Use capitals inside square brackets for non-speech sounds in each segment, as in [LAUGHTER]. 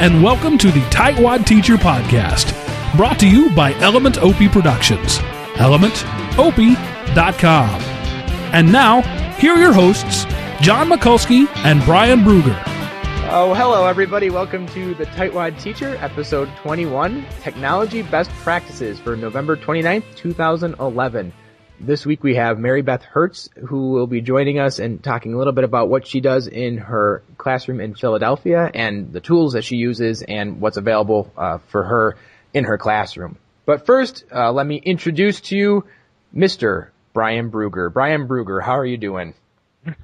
And welcome to the Tightwad Teacher Podcast, brought to you by Element Opie Productions. ElementOpie.com. And now, here are your hosts, John Mikulski and Brian Bruger. Oh, hello, everybody. Welcome to the Tightwad Teacher, episode 21 Technology Best Practices for November 29th, 2011. This week we have Mary Beth Hertz, who will be joining us and talking a little bit about what she does in her classroom in Philadelphia and the tools that she uses and what's available uh, for her in her classroom. But first, uh, let me introduce to you Mr. Brian Bruger. Brian Bruger, how are you doing?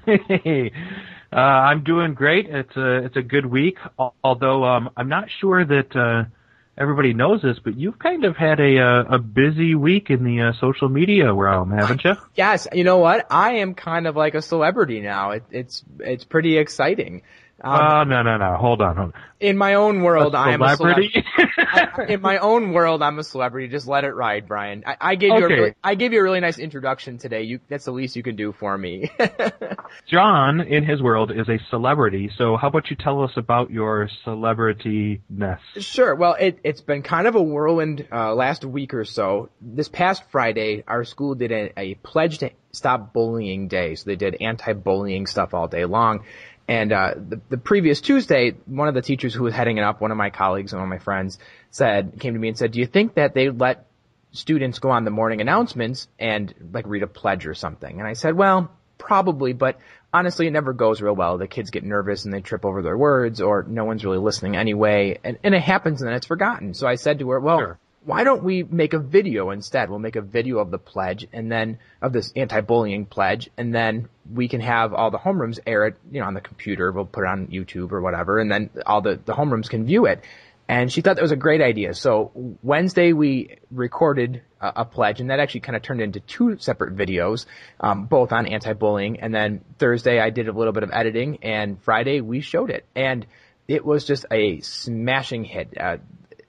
Hey, [LAUGHS] uh, I'm doing great. It's a it's a good week. Although um, I'm not sure that uh, everybody knows this, but you've kind of had a uh, a busy week in the uh, social media realm, haven't you? Yes, you know what? I am kind of like a celebrity now. It, it's it's pretty exciting. Um, oh no no no! Hold on, hold on. In my own world, I am a celebrity. celebrity. in my own world, I'm a celebrity. Just let it ride, Brian. I, I gave you a Okay. really, I gave you a really nice introduction today. You that's the least you can do for me. [LAUGHS] John, in his world, is a celebrity. So how about you tell us about your celebrity-ness? Sure. Well, it, it's been kind of a whirlwind uh, last week or so. This past Friday, our school did a, a pledge to stop bullying day. So they did anti-bullying stuff all day long. And uh, the, the previous Tuesday, one of the teachers who was heading it up, one of my colleagues, and one of my friends, said came to me and said, "Do you think that they let students go on the morning announcements and like read a pledge or something?" And I said, "Well, probably, but honestly, it never goes real well. The kids get nervous and they trip over their words, or no one's really listening anyway, and, and it happens and then it's forgotten." So I said to her, "Well." Sure. Why don't we make a video instead? We'll make a video of the pledge and then of this anti-bullying pledge and then we can have all the homerooms air it, you know, on the computer. We'll put it on YouTube or whatever and then all the, the homerooms can view it. And she thought that was a great idea. So Wednesday we recorded a, a pledge, and that actually kind of turned into two separate videos, um, both on anti-bullying. And then Thursday I did a little bit of editing, and Friday we showed it, and it was just a smashing hit. Uh,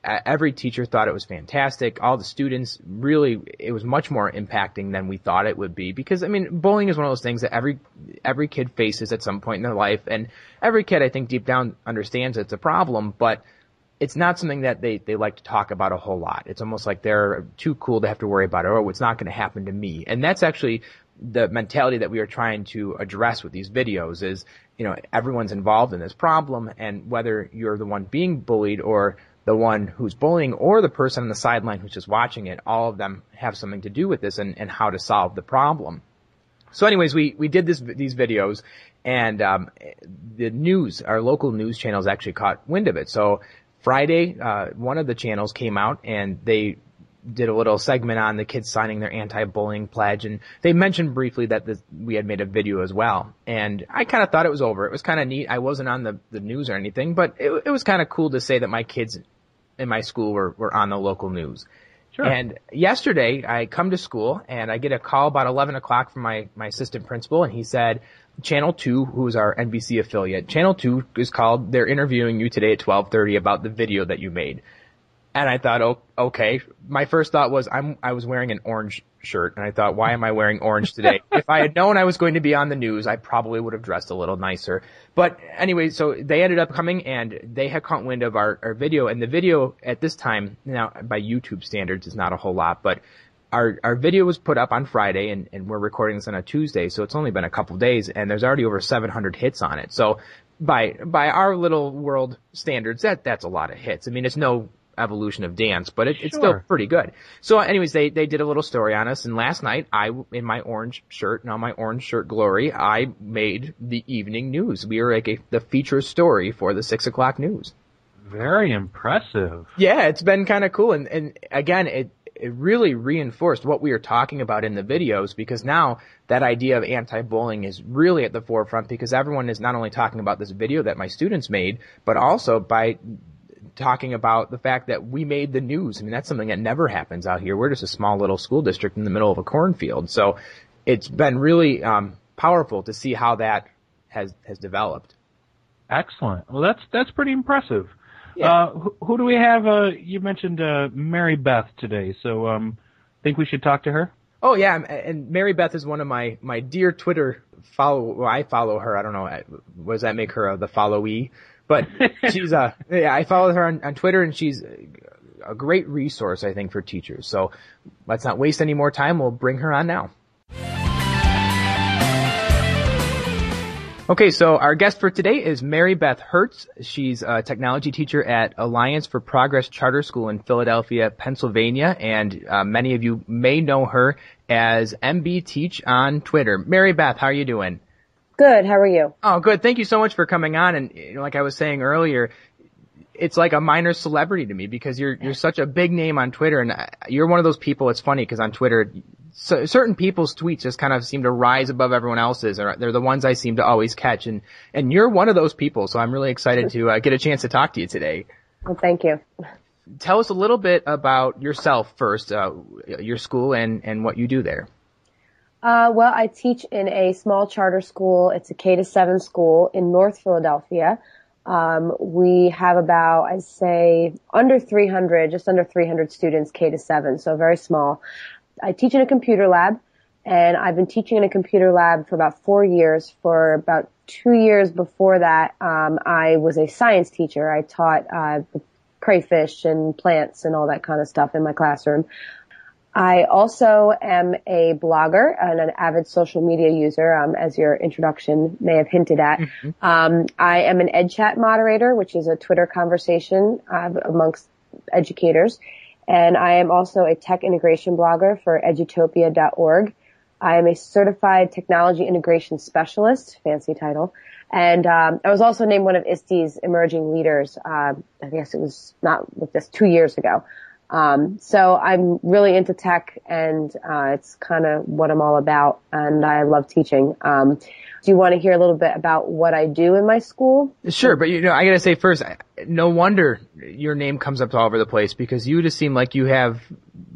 every teacher thought it was fantastic. All the students really, it was much more impacting than we thought it would be because I mean, bullying is one of those things that every every kid faces at some point in their life, and every kid I think deep down understands it's a problem, but it's not something that they, they like to talk about a whole lot. It's almost like they're too cool to have to worry about it. Oh, it's not going to happen to me. And that's actually the mentality that we are trying to address with these videos is, you know, everyone's involved in this problem and whether you're the one being bullied or the one who's bullying or the person on the sideline who's just watching it, all of them have something to do with this and, and how to solve the problem. So anyways, we, we did this, these videos and, um, the news, our local news channels actually caught wind of it. So Friday, uh, one of the channels came out and they did a little segment on the kids signing their anti-bullying pledge and they mentioned briefly that this, we had made a video as well. And I kind of thought it was over. It was kind of neat. I wasn't on the, the news or anything, but it, it was kind of cool to say that my kids in my school were, were on the local news. Sure. And yesterday I come to school and I get a call about 11 o'clock from my, my assistant principal and he said, Channel 2, who's our NBC affiliate, Channel 2 is called, they're interviewing you today at 1230 about the video that you made. And I thought, oh, okay. My first thought was I'm, I was wearing an orange shirt and I thought, why am I wearing orange today? [LAUGHS] if I had known I was going to be on the news, I probably would have dressed a little nicer. But anyway, so they ended up coming and they had caught wind of our, our video and the video at this time, now by YouTube standards is not a whole lot, but our, our video was put up on Friday and, and we're recording this on a Tuesday, so it's only been a couple days and there's already over 700 hits on it. So by, by our little world standards, that, that's a lot of hits. I mean, it's no evolution of dance, but it, it's still pretty good. So anyways, they, they did a little story on us and last night I, in my orange shirt, now my orange shirt glory, I made the evening news. We were like a, the feature story for the six o'clock news. Very impressive. Yeah, it's been kind of cool. And, and again, it, it really reinforced what we were talking about in the videos because now that idea of anti-bullying is really at the forefront because everyone is not only talking about this video that my students made, but also by talking about the fact that we made the news. I mean, that's something that never happens out here. We're just a small little school district in the middle of a cornfield. So it's been really, um, powerful to see how that has, has developed. Excellent. Well, that's that's pretty impressive. Yeah. Uh, who, who do we have? Uh, you mentioned uh, Mary Beth today, so um, think we should talk to her. Oh yeah, and- Mary Beth is one of my my dear Twitter follow. Well, I follow her. I don't know. What does that make her uh, the followee? But [LAUGHS] she's uh, yeah, I follow her on, on Twitter, and she's a great resource, I think, for teachers. So let's not waste any more time. We'll bring her on now. Okay, so our guest for today is Mary Beth Hertz. She's a technology teacher at Alliance for Progress Charter School in Philadelphia, Pennsylvania, and uh, many of you may know her as MB Teach on Twitter. Mary Beth, how are you doing? Good. How are you? Oh, good. Thank you so much for coming on. And you know, like I was saying earlier, it's like a minor celebrity to me because you're you're such a big name on Twitter, and you're one of those people. It's funny because on Twitter, so, certain people's tweets just kind of seem to rise above everyone else's, or they're the ones I seem to always catch, and and you're one of those people. So I'm really excited to uh, get a chance to talk to you today. Well, thank you. Tell us a little bit about yourself first, uh, your school, and and what you do there. Uh, well, I teach in a small charter school. It's a K to seven school in North Philadelphia. Um, we have about, I'd say, under 300, just under 300 students, K to seven, so very small. I teach in a computer lab and I've been teaching in a computer lab for about four years. For about two years before that, um, I was a science teacher. I taught uh, crayfish and plants and all that kind of stuff in my classroom. I also am a blogger and an avid social media user, um, as your introduction may have hinted at. Mm-hmm. Um, I am an EdChat moderator, which is a Twitter conversation uh, amongst educators, and I am also a tech integration blogger for edutopia.org. I am a certified technology integration specialist, fancy title, and um, I was also named one of ISTE's emerging leaders. Uh, I guess it was not with this two years ago. Um, so I'm really into tech, and uh, it's kind of what I'm all about, and I love teaching. Um, do you want to hear a little bit about what I do in my school? Sure, but you know, I gotta say first, no wonder your name comes up all over the place because you just seem like you have,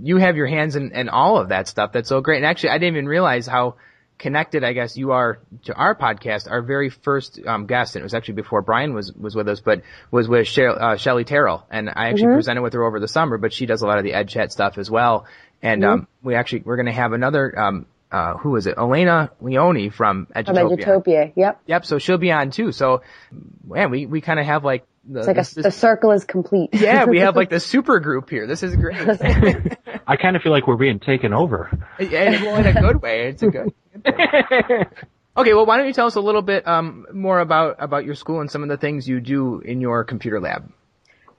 you have your hands in, in all of that stuff. That's so great. And actually, I didn't even realize how connected, I guess, you are to our podcast. Our very first um, guest, and it was actually before Brian was was with us, but was with Shelly uh, Shelly Terrell, and I actually mm-hmm. presented with her over the summer. But she does a lot of the Ed Chat stuff as well. And mm-hmm. um, we actually we're going to have another um, uh, who is it? Elana Leoni from Edutopia. From Edutopia, yep. Yep, so she'll be on too. So, man, we, we kind of have like the, it's like this, a, the circle is complete. [LAUGHS] yeah, we have like the [LAUGHS] super group here. This is great. [LAUGHS] I kind of feel like we're being taken over. Yeah, well, in a good way. It's a good. [LAUGHS] okay, well, why don't you tell us a little bit um, more about about your school and some of the things you do in your computer lab?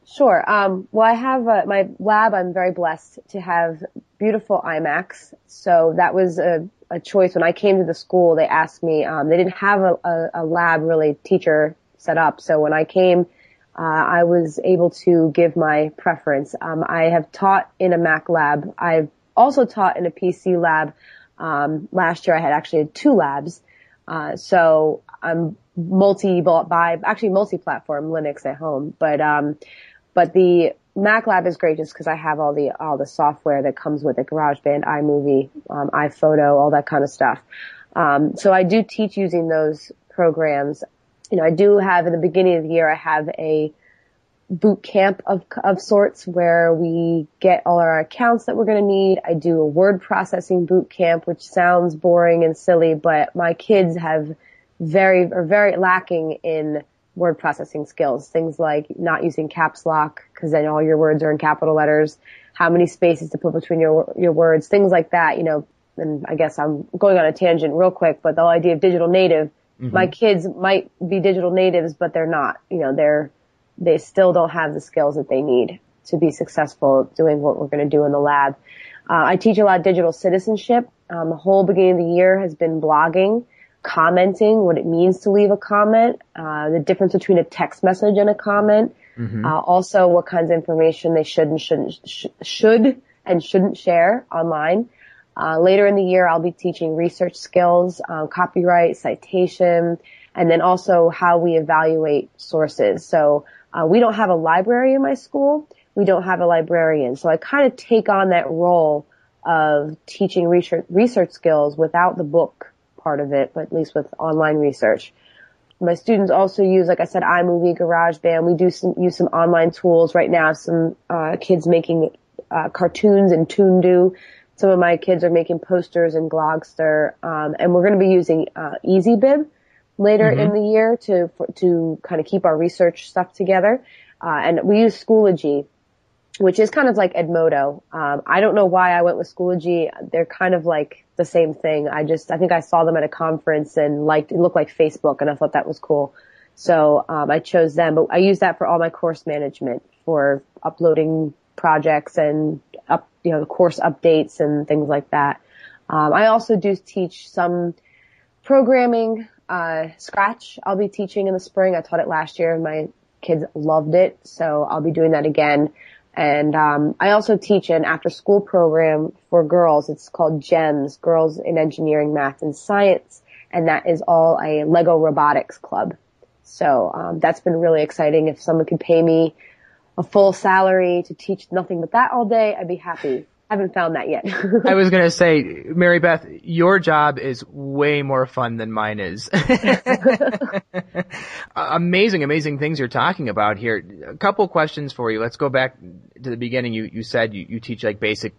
Sure. Um, well, I have uh, my lab. I'm very blessed to have beautiful iMacs. So that was a, a choice when I came to the school. They asked me. Um, they didn't have a, a, a, lab really teacher set up. So when I came, uh, I was able to give my preference. Um, I have taught in a Mac lab. I've also taught in a PC lab. Um, last year I had actually two labs. Uh, so I'm multi by actually multi-platform Linux at home, but um, but the Mac Lab is great just because I have all the all the software that comes with it, GarageBand, iMovie, um, iPhoto, all that kind of stuff. Um, so I do teach using those programs. You know, I do have in the beginning of the year I have a boot camp of of sorts where we get all our accounts that we're going to need. I do a word processing boot camp, which sounds boring and silly, but my kids have very are very lacking in word processing skills. Things like not using caps lock because then all your words are in capital letters. How many spaces to put between your your words. Things like that. You know. And I guess I'm going on a tangent real quick, but the whole idea of digital native. Mm-hmm. My kids might be digital natives, but they're not. You know, they're they still don't have the skills that they need to be successful doing what we're going to do in the lab. Uh, I teach a lot of digital citizenship. Um, the whole beginning of the year has been blogging commenting, what it means to leave a comment, uh, the difference between a text message and a comment, mm-hmm. uh, also what kinds of information they should and shouldn't sh- should and shouldn't share online. Uh, later in the year, I'll be teaching research skills, uh, copyright, citation, and then also how we evaluate sources. So uh, we don't have a library in my school. We don't have a librarian. So I kind of take on that role of teaching research, research skills without the book part of it, but at least with online research. My students also use, like I said, iMovie, GarageBand. We do some, use some online tools right now. Some, uh, kids making, uh, cartoons in Toondoo. Some of my kids are making posters in Glogster. Um, and we're going to be using, uh, EasyBib, later mm-hmm. in the year to for, to kind of keep our research stuff together. Uh, and we use Schoology, which is kind of like Edmodo. Um, I don't know why I went with Schoology. They're kind of like the same thing. I just I think I saw them at a conference and liked it looked like Facebook, and I thought that was cool. So um, I chose them, but I use that for all my course management for uploading projects and up you know course updates and things like that. Um, I also do teach some programming, uh, Scratch. I'll be teaching in the spring. I taught it last year and my kids loved it, so I'll be doing that again. And um, I also teach an after-school program for girls. It's called GEMS, Girls in Engineering, Math, and Science, and that is all a Lego Robotics club. So um, that's been really exciting. If someone could pay me a full salary to teach nothing but that all day, I'd be happy haven't found that yet. [LAUGHS] I was gonna [LAUGHS] say, Mary Beth, your job is way more fun than mine is. [LAUGHS] amazing, amazing things you're talking about here. A couple questions for you. Let's go back to the beginning. You you said you, you teach like basic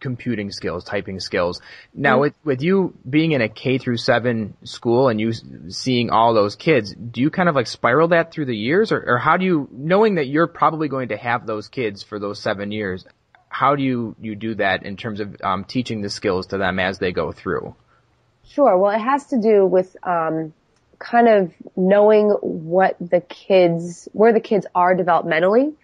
computing skills, typing skills. Now mm-hmm. with with you being in a K through 7 school and you seeing all those kids, do you kind of like spiral that through the years or, or how do you knowing that you're probably going to have those kids for those 7 years, how do you, you do that in terms of um, teaching the skills to them as they go through? Sure. Well, it has to do with um, kind of knowing what the kids, where the kids are developmentally.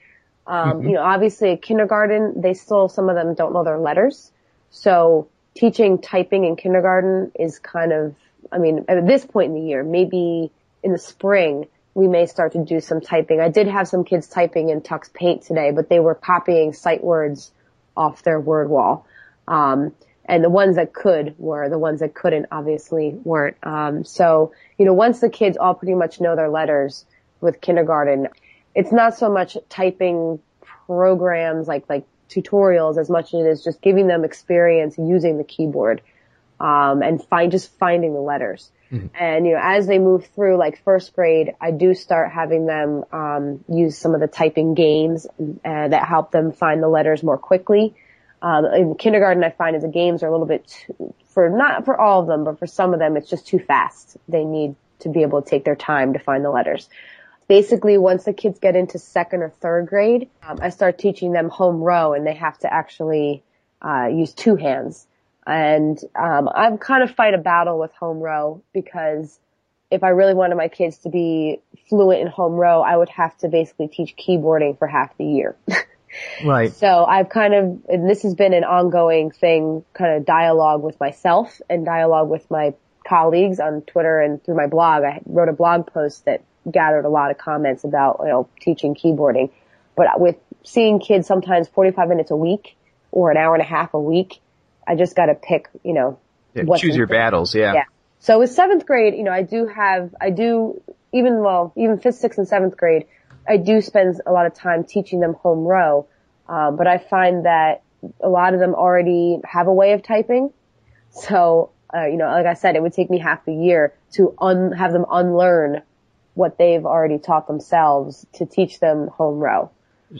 Um, mm-hmm. You know, obviously kindergarten, they still, some of them don't know their letters. So teaching typing in kindergarten is kind of, I mean, at this point in the year, maybe in the spring, we may start to do some typing. I did have some kids typing in Tux Paint today, but they were copying sight words off their word wall. Um, and the ones that could were the ones that couldn't obviously weren't. Um, so, you know, once the kids all pretty much know their letters with kindergarten, it's not so much typing programs like, like tutorials as much as it is just giving them experience using the keyboard, um, and find, just finding the letters. Mm-hmm. And, you know, as they move through like first grade, I do start having them, um, use some of the typing games uh, that help them find the letters more quickly. Um, in kindergarten, I find as the games are a little bit too, for not for all of them, but for some of them, it's just too fast. They need to be able to take their time to find the letters. Basically, once the kids get into second or third grade, um, I start teaching them home row, and they have to actually uh, use two hands. And um, I've kind of fight a battle with home row because if I really wanted my kids to be fluent in home row, I would have to basically teach keyboarding for half the year. [LAUGHS] right. So I've kind of, and this has been an ongoing thing, kind of dialogue with myself and dialogue with my colleagues on Twitter and through my blog. I wrote a blog post that gathered a lot of comments about, you know, teaching keyboarding. But with seeing kids sometimes 45 minutes a week or an hour and a half a week, I just got to pick, you know, yeah, choose your battles. Yeah. Yeah. So with seventh grade, you know, I do have, I do, even well, even fifth, sixth, and seventh grade, I do spend a lot of time teaching them home row. Um, but I find that a lot of them already have a way of typing. So, uh, you know, like I said, it would take me half a year to un- have them unlearn what they've already taught themselves to teach them home row.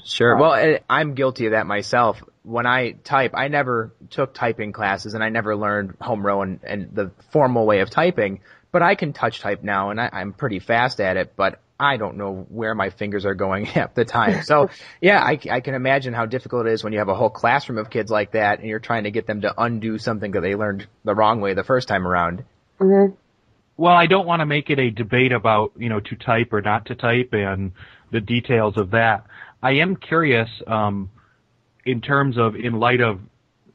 Sure. Well, I'm guilty of that myself. When I type, I never took typing classes and I never learned home row and, and the formal way of typing, but I can touch type now and I, I'm pretty fast at it, but I don't know where my fingers are going [LAUGHS] at the time. So yeah, I, I can imagine how difficult it is when you have a whole classroom of kids like that and you're trying to get them to undo something that they learned the wrong way the first time around. Mm-hmm. Well, I don't want to make it a debate about, you know, to type or not to type and the details of that. I am curious, um, in terms of, in light of,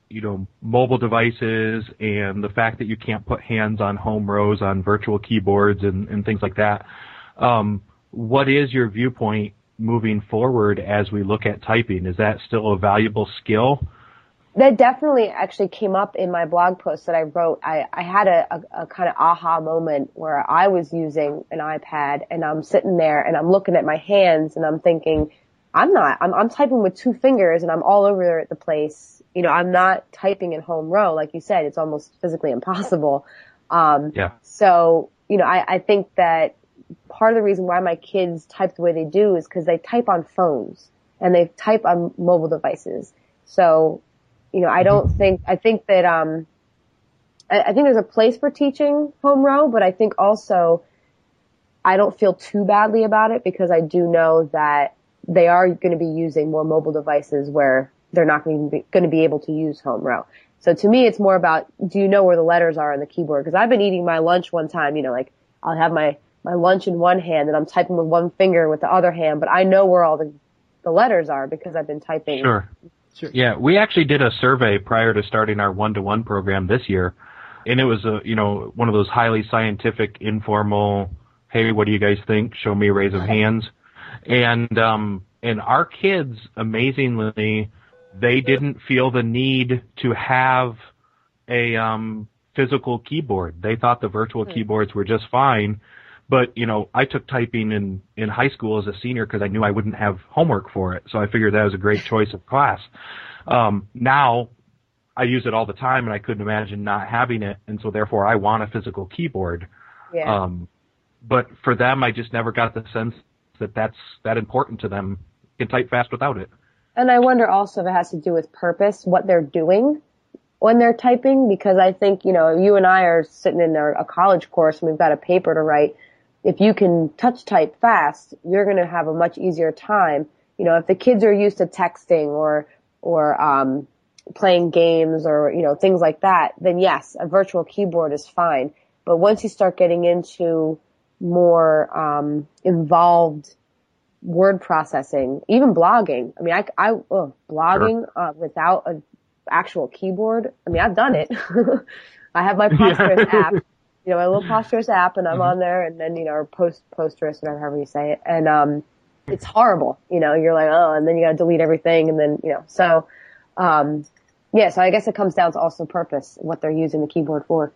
you know, mobile devices and the fact that you can't put hands on home rows on virtual keyboards and, and things like that. Um, what is your viewpoint moving forward as we look at typing? Is that still a valuable skill? That definitely actually came up in my blog post that I wrote. I, I had a, a, a kind of aha moment where I was using an iPad and I'm sitting there and I'm looking at my hands and I'm thinking, I'm not. I'm, I'm typing with two fingers and I'm all over the place. You know, I'm not typing in home row. Like you said, it's almost physically impossible. Um, yeah. So, you know, I, I think that part of the reason why my kids type the way they do is because they type on phones and they type on mobile devices. So, you know, I don't mm-hmm. think, I think that, um, I, I think there's a place for teaching home row, but I think also I don't feel too badly about it because I do know that they are going to be using more mobile devices where they're not going to be, going to be able to use home row. So to me, it's more about, do you know where the letters are on the keyboard? Cause I've been eating my lunch one time, you know, like I'll have my, my lunch in one hand and I'm typing with one finger with the other hand, but I know where all the, the letters are because I've been typing. Sure. Sure. Yeah, we actually did a survey prior to starting our one-to-one program this year, and it was a you know one of those highly scientific, informal. Hey, what do you guys think? Show me a raise of hands, and um, and our kids amazingly they didn't feel the need to have a um, physical keyboard. They thought the virtual hmm. keyboards were just fine. But you know, I took typing in in high school as a senior because I knew I wouldn't have homework for it. So I figured that was a great choice of class. Um, now I use it all the time, and I couldn't imagine not having it, and so therefore I want a physical keyboard. Yeah. Um, but for them, I just never got the sense that that's that important to them. Can type fast without it. And I wonder also if it has to do with purpose, what they're doing when they're typing, because I think, you know, you and I are sitting in a, college course and we've got a paper to write. If you can touch type fast, you're going to have a much easier time. You know, if the kids are used to texting or, or, um, playing games or, you know, things like that, then yes, a virtual keyboard is fine. But once you start getting into more, um, involved word processing, even blogging. I mean, I, I oh, blogging sure. uh, without an actual keyboard. I mean, I've done it. [LAUGHS] I have my Posterous [LAUGHS] yeah. app, you know, my little [LAUGHS] Posterous app, and I'm mm-hmm. on there, and then you know, or post Posterous, whatever however you say it, and um, it's horrible. You know, you're like, oh, and then you got to delete everything, and then you know, so um, yeah. So I guess it comes down to also purpose, what they're using the keyboard for.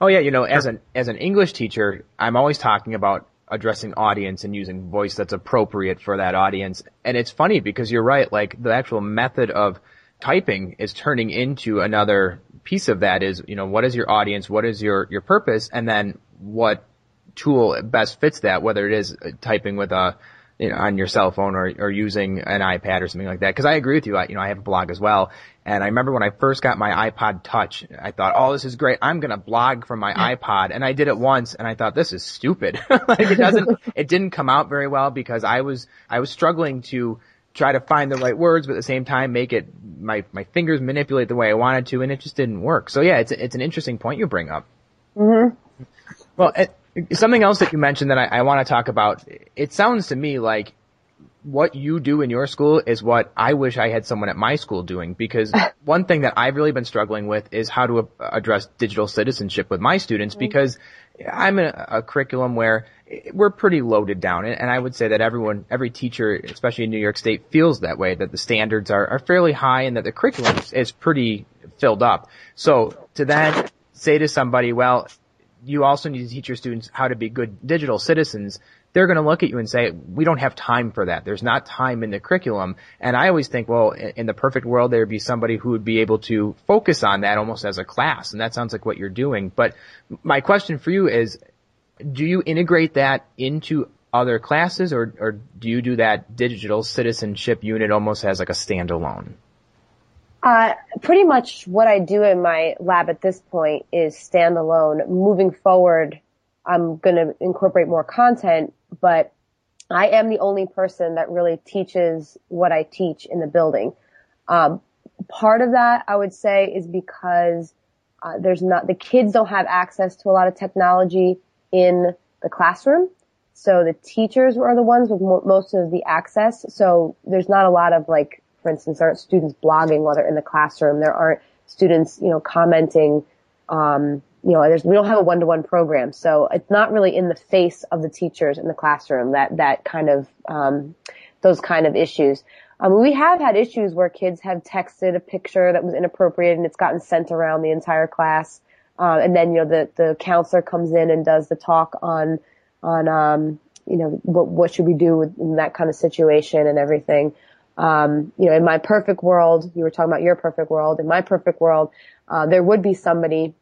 Oh yeah, you know, as an as an English teacher, I'm always talking about addressing audience and using voice that's appropriate for that audience. And it's funny because you're right, like the actual method of typing is turning into another piece of that is, you know, what is your audience? What is your, your purpose? And then what tool best fits that, whether it is typing with a, you know, on your cell phone or, or using an iPad or something like that. Cause I agree with you. I, you know, I have a blog as well. And I remember when I first got my iPod touch, I thought, oh, this is great. I'm going to blog from my iPod. And I did it once and I thought, this is stupid. [LAUGHS] like it doesn't, [LAUGHS] it didn't come out very well because I was, I was struggling to try to find the right words, but at the same time make it, my, my fingers manipulate the way I wanted to and it just didn't work. So yeah, it's, it's an interesting point you bring up. Mm-hmm. Well, it, Something else that you mentioned that I, I want to talk about. It sounds to me like what you do in your school is what I wish I had someone at my school doing because [LAUGHS] one thing that I've really been struggling with is how to address digital citizenship with my students mm-hmm. because I'm in a, a, curriculum where we're pretty loaded down and I would say that everyone, every teacher, especially in New York State feels that way, that the standards are, are fairly high and that the curriculum is pretty filled up. So to then say to somebody, well, you also need to teach your students how to be good digital citizens. They're going to look at you and say, we don't have time for that. There's not time in the curriculum. And I always think, well, in the perfect world, there would be somebody who would be able to focus on that almost as a class. And that sounds like what you're doing. But my question for you is, do you integrate that into other classes or, or do you do that digital citizenship unit almost as like a standalone? Uh, pretty much what I do in my lab at this point is standalone. Moving forward, I'm going to incorporate more content, but I am the only person that really teaches what I teach in the building. Um, part of that, I would say, is because uh, there's not the kids don't have access to a lot of technology in the classroom. So the teachers are the ones with mo- most of the access. So there's not a lot of like for instance, there aren't students blogging while they're in the classroom. There aren't students, you know, commenting. Um, you know, we don't have a one-to-one program, so it's not really in the face of the teachers in the classroom that that kind of um, those kind of issues. Um, we have had issues where kids have texted a picture that was inappropriate and it's gotten sent around the entire class. Uh, and then, you know, the, the counselor comes in and does the talk on, on, um, you know, what, what should we do in that kind of situation and everything. Um, you know, in my perfect world, you were talking about your perfect world. In my perfect world, uh, there would be somebody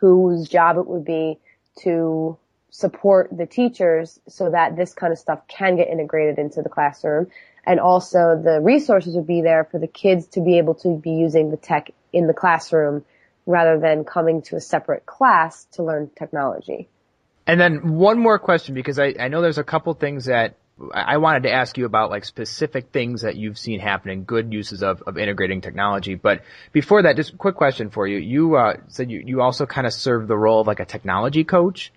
whose job it would be to support the teachers so that this kind of stuff can get integrated into the classroom. And also the resources would be there for the kids to be able to be using the tech in the classroom rather than coming to a separate class to learn technology. And then one more question because I, I know there's a couple things that I wanted to ask you about like specific things that you've seen happening, good uses of, of integrating technology. But before that, just a quick question for you. You uh, said you, you also kind of serve the role of like a technology coach.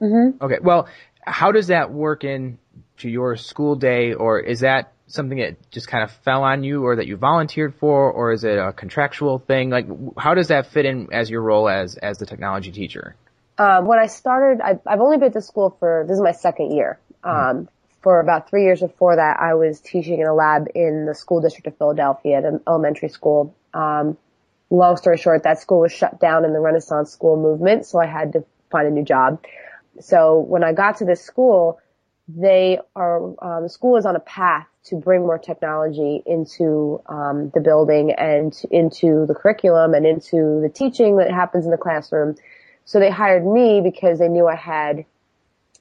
Mm-hmm. Okay. Well, how does that work in to your school day, or is that something that just kind of fell on you, or that you volunteered for, or is it a contractual thing? Like, how does that fit in as your role as as the technology teacher? Um, when I started, I, I've only been to school for this is my second year. Um, for about three years before that, I was teaching in a lab in the school district of Philadelphia at an elementary school. Um, long story short, that school was shut down in the Renaissance school movement, so I had to find a new job. So when I got to this school, they are um, the school is on a path to bring more technology into um, the building and into the curriculum and into the teaching that happens in the classroom. So they hired me because they knew I had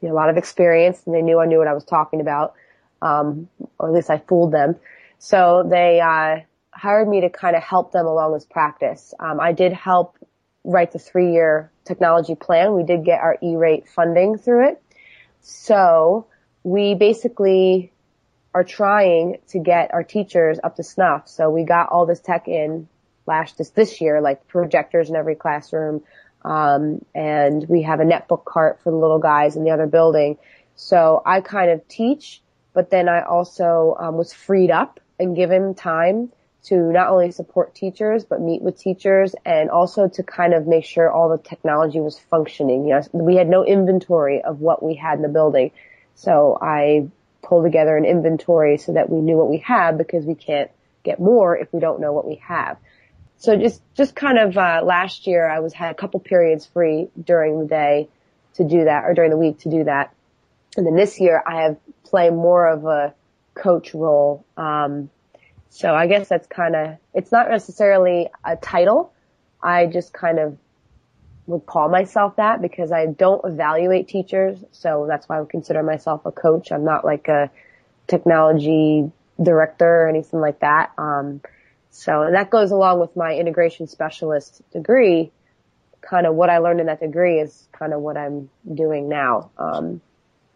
you know, a lot of experience and they knew I knew what I was talking about, um, or at least I fooled them. So they uh, hired me to kind of help them along this practice. Um, I did help write the three-year technology plan. We did get our E-rate funding through it. So we basically are trying to get our teachers up to snuff. So we got all this tech in last this this year, like projectors in every classroom, um, and we have a netbook cart for the little guys in the other building. So I kind of teach, but then I also um, was freed up and given time to not only support teachers but meet with teachers and also to kind of make sure all the technology was functioning. You know, we had no inventory of what we had in the building, so I pulled together an inventory so that we knew what we had because we can't get more if we don't know what we have. So just, just kind of, uh, last year I was, had a couple periods free during the day to do that or during the week to do that. And then this year I have played more of a coach role. Um, so I guess that's kind of, it's not necessarily a title. I just kind of would call myself that because I don't evaluate teachers. So that's why I would consider myself a coach. I'm not like a technology director or anything like that. Um, so that goes along with my integration specialist degree. Kind of what I learned in that degree is kind of what I'm doing now. Um,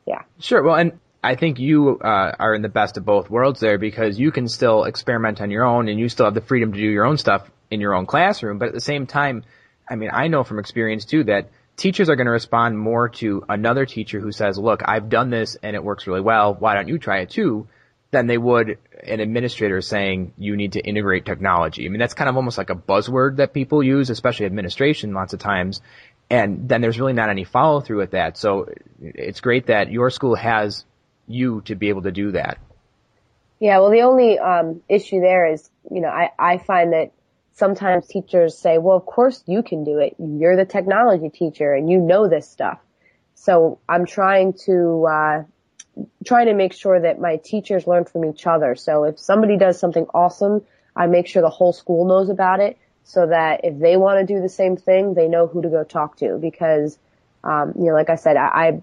yeah. Sure. Well, and I think you uh, are in the best of both worlds there because you can still experiment on your own and you still have the freedom to do your own stuff in your own classroom. But at the same time, I mean, I know from experience too that teachers are going to respond more to another teacher who says, look, I've done this and it works really well. Why don't you try it too? Than they would an administrator saying you need to integrate technology. I mean, that's kind of almost like a buzzword that people use, especially administration lots of times. And then there's really not any follow through with that. So it's great that your school has you to be able to do that. Yeah, well, the only um, issue there is, you know, I, I find that sometimes teachers say, well, of course you can do it. You're the technology teacher and you know this stuff. So I'm trying to, uh, trying to make sure that my teachers learn from each other. So if somebody does something awesome, I make sure the whole school knows about it so that if they want to do the same thing, they know who to go talk to because, um, you know, like I said, I, I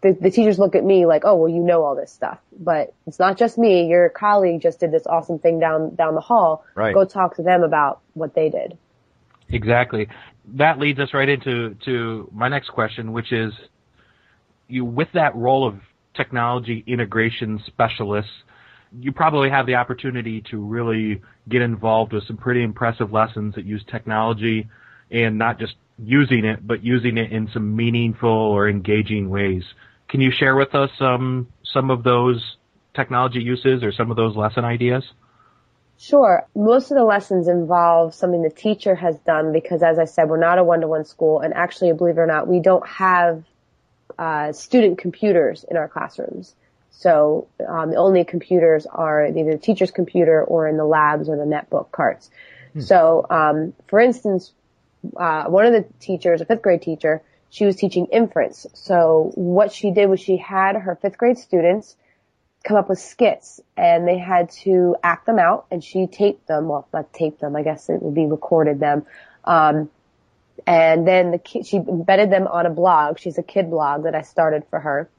the, the teachers look at me like, oh, well, you know all this stuff, but it's not just me. Your colleague just did this awesome thing down, down the hall. Right. Go talk to them about what they did. Exactly. That leads us right into to my next question, which is you with that role of technology integration specialists, you probably have the opportunity to really get involved with some pretty impressive lessons that use technology and not just using it, but using it in some meaningful or engaging ways. Can you share with us um, some of those technology uses or some of those lesson ideas? Sure. Most of the lessons involve something the teacher has done because as I said, we're not a one-to-one school and actually, believe it or not, we don't have uh, student computers in our classrooms. So um, the only computers are either the teacher's computer or in the labs or the netbook carts. Hmm. So, um, for instance, uh, one of the teachers, a fifth grade teacher, she was teaching inference. So what she did was she had her fifth grade students come up with skits and they had to act them out and she taped them, well, not taped them, I guess it would be recorded them. Um, and then the kid, she embedded them on a blog. She's a kid blog that I started for her.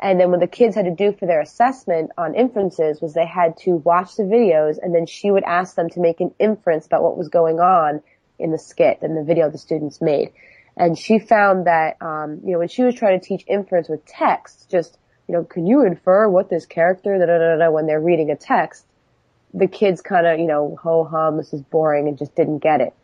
And then what the kids had to do for their assessment on inferences was they had to watch the videos and then she would ask them to make an inference about what was going on in the skit and the video the students made. And she found that, um, you know, when she was trying to teach inference with text, just, you know, can you infer what this character, da da da da, when they're reading a text, the kids kind of, you know, ho hum, this is boring and just didn't get it.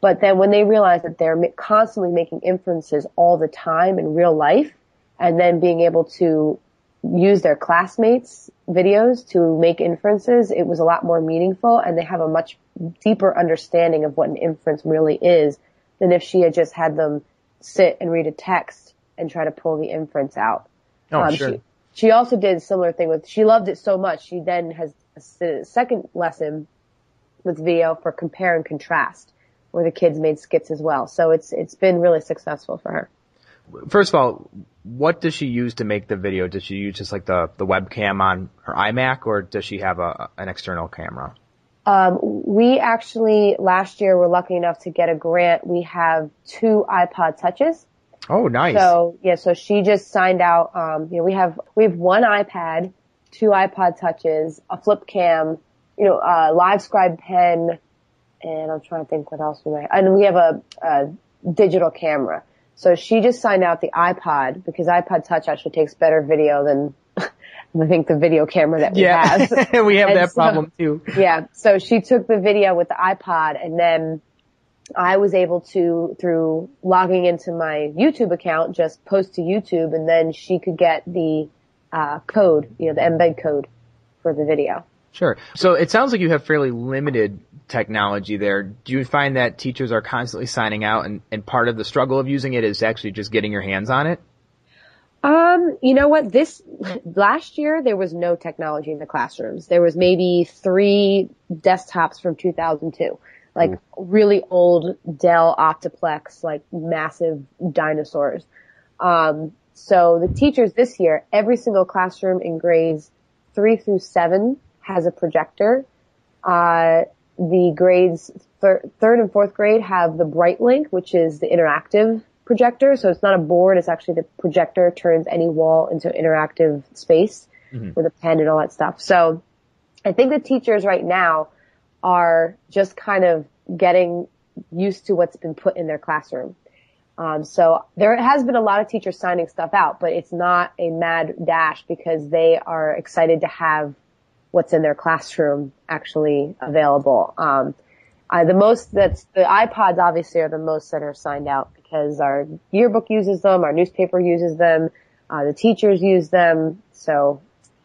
But then when they realized that they're constantly making inferences all the time in real life and then being able to use their classmates videos to make inferences, it was a lot more meaningful and they have a much deeper understanding of what an inference really is than if she had just had them sit and read a text and try to pull the inference out. Oh, um, sure. She, she also did a similar thing with, she loved it so much, she then has a second lesson with video for compare and contrast where the kids made skits as well. So it's, it's been really successful for her. First of all, what does she use to make the video? Does she use just like the, the webcam on her iMac or does she have a, an external camera? Um, we actually last year were lucky enough to get a grant. We have two iPod touches. Oh, nice. So yeah, so she just signed out. Um, you know, we have we have one iPad, two iPod touches, a flip cam, you know, a LiveScribe pen, and I'm trying to think what else we might. And we have a, a digital camera. So she just signed out the iPod because iPod Touch actually takes better video than [LAUGHS] I think the video camera that we yeah. have. [LAUGHS] we have and that so, problem too. Yeah. So she took the video with the iPod and then I was able to, through logging into my YouTube account, just post to YouTube and then she could get the, uh, code, you know, the embed code for the video. Sure. So it sounds like you have fairly limited technology there. Do you find that teachers are constantly signing out and, and part of the struggle of using it is actually just getting your hands on it? Um, you know what? This last year there was no technology in the classrooms. There was maybe three desktops from 2002, like Ooh. really old Dell Optiplex, like massive dinosaurs. Um, so the teachers this year, every single classroom in grades three through seven has a projector. Uh, the grades thir- third and fourth grade have the Brightlink, which is the interactive projector. So it's not a board; it's actually the projector turns any wall into interactive space mm-hmm. with a pen and all that stuff. So I think the teachers right now are just kind of getting used to what's been put in their classroom. Um, so there has been a lot of teachers signing stuff out, but it's not a mad dash because they are excited to have what's in their classroom actually available. Um, the most that's the iPods obviously are the most that are signed out because our yearbook uses them, our newspaper uses them, uh, the teachers use them, so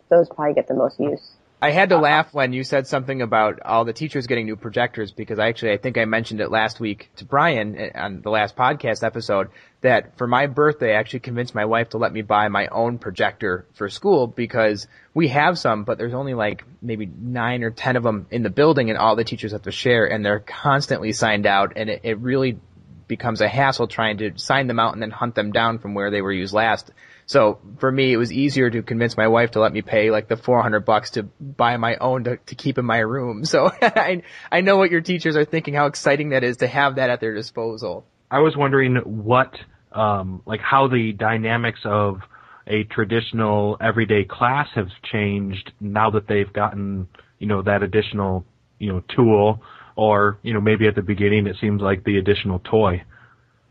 those probably get the most use. I had to laugh when you said something about all the teachers getting new projectors because I actually I think I mentioned it last week to Brian eh, on the last podcast episode that for my birthday I actually convinced my wife to let me buy my own projector for school because we have some but there's only like maybe 9 or 10 of them in the building and all the teachers have to share and they're constantly signed out and it, it really becomes a hassle trying to sign them out and then hunt them down from where they were used last. So for me, it was easier to convince my wife to let me pay like the 400 bucks to buy my own to, to keep in my room. [LAUGHS] So I, I know what your teachers are thinking, how exciting that is to have that at their disposal. I was wondering what, um, like how the dynamics of a traditional everyday class have changed now that they've gotten, you know, that additional, you know, tool or, you know, maybe at the beginning it seems like the additional toy.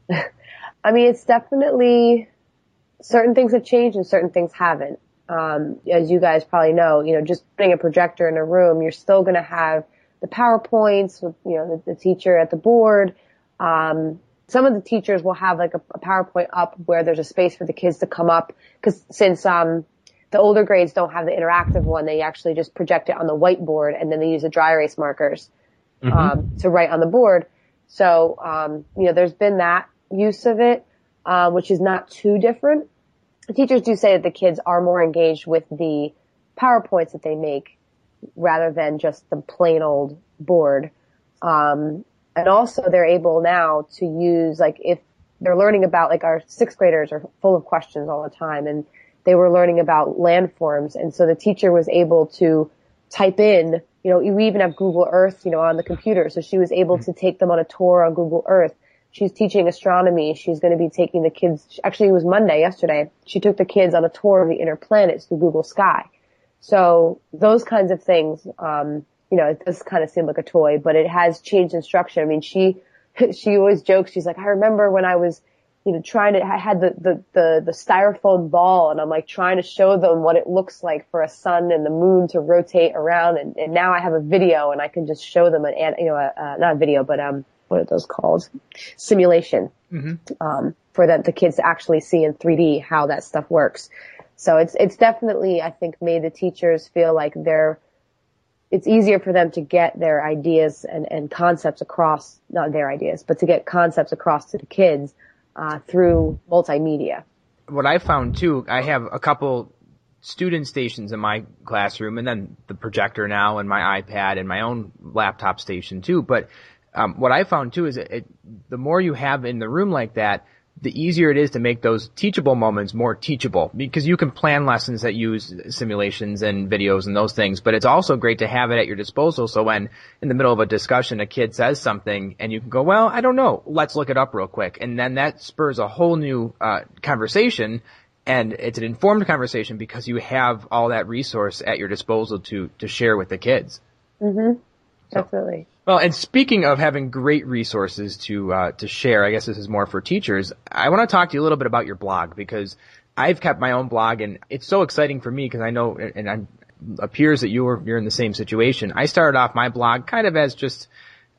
[LAUGHS] I mean, it's definitely certain things have changed and certain things haven't. Um, as you guys probably know, you know, just putting a projector in a room, you're still going to have the PowerPoints with, you know, the, the teacher at the board. Um, some of the teachers will have like a, a, PowerPoint up where there's a space for the kids to come up because since, um, the older grades don't have the interactive one, they actually just project it on the whiteboard and then they use the dry erase markers, mm-hmm. um, to write on the board. So, um, you know, there's been that use of it uh, which is not too different. The teachers do say that the kids are more engaged with the PowerPoints that they make rather than just the plain old board. Um, and also they're able now to use like if they're learning about like our sixth graders are full of questions all the time and they were learning about landforms and so the teacher was able to type in, you know, we even have Google Earth, you know, on the computer. So she was able to take them on a tour on Google Earth She's teaching astronomy. She's going to be taking the kids, actually it was Monday yesterday. She took the kids on a tour of the inner planets through Google Sky. So those kinds of things, um, you know, it does kind of seem like a toy, but it has changed instruction. I mean, she [LAUGHS] she always jokes. She's like, I remember when I was, you know, trying to, I had the, the, the, the styrofoam ball and I'm like trying to show them what it looks like for a sun and the moon to rotate around. And, and now I have a video and I can just show them an, you know, a, uh, not a video, but, um, what are those called? Simulation. Mm-hmm. Um, for the, the kids to actually see in 3D how that stuff works. So it's, it's definitely, I think, made the teachers feel like they're, it's easier for them to get their ideas and, and concepts across, not their ideas, but to get concepts across to the kids, uh, through multimedia. What I found too, I have a couple student stations in my classroom and then the projector now and my iPad and my own laptop station too. But, um, what I found too is it, it, the more you have in the room like that, the easier it is to make those teachable moments more teachable because you can plan lessons that use simulations and videos and those things, but it's also great to have it at your disposal. So when in the middle of a discussion, a kid says something and you can go, well, I don't know. Let's look it up real quick. And then that spurs a whole new, uh, conversation and it's an informed conversation because you have all that resource at your disposal to, to share with the kids. Mm-hmm. Definitely. Well, and speaking of having great resources to uh, to share, I guess this is more for teachers. I want to talk to you a little bit about your blog because I've kept my own blog, and it's so exciting for me because I know, and I'm appears that you're you're in the same situation. I started off my blog kind of as just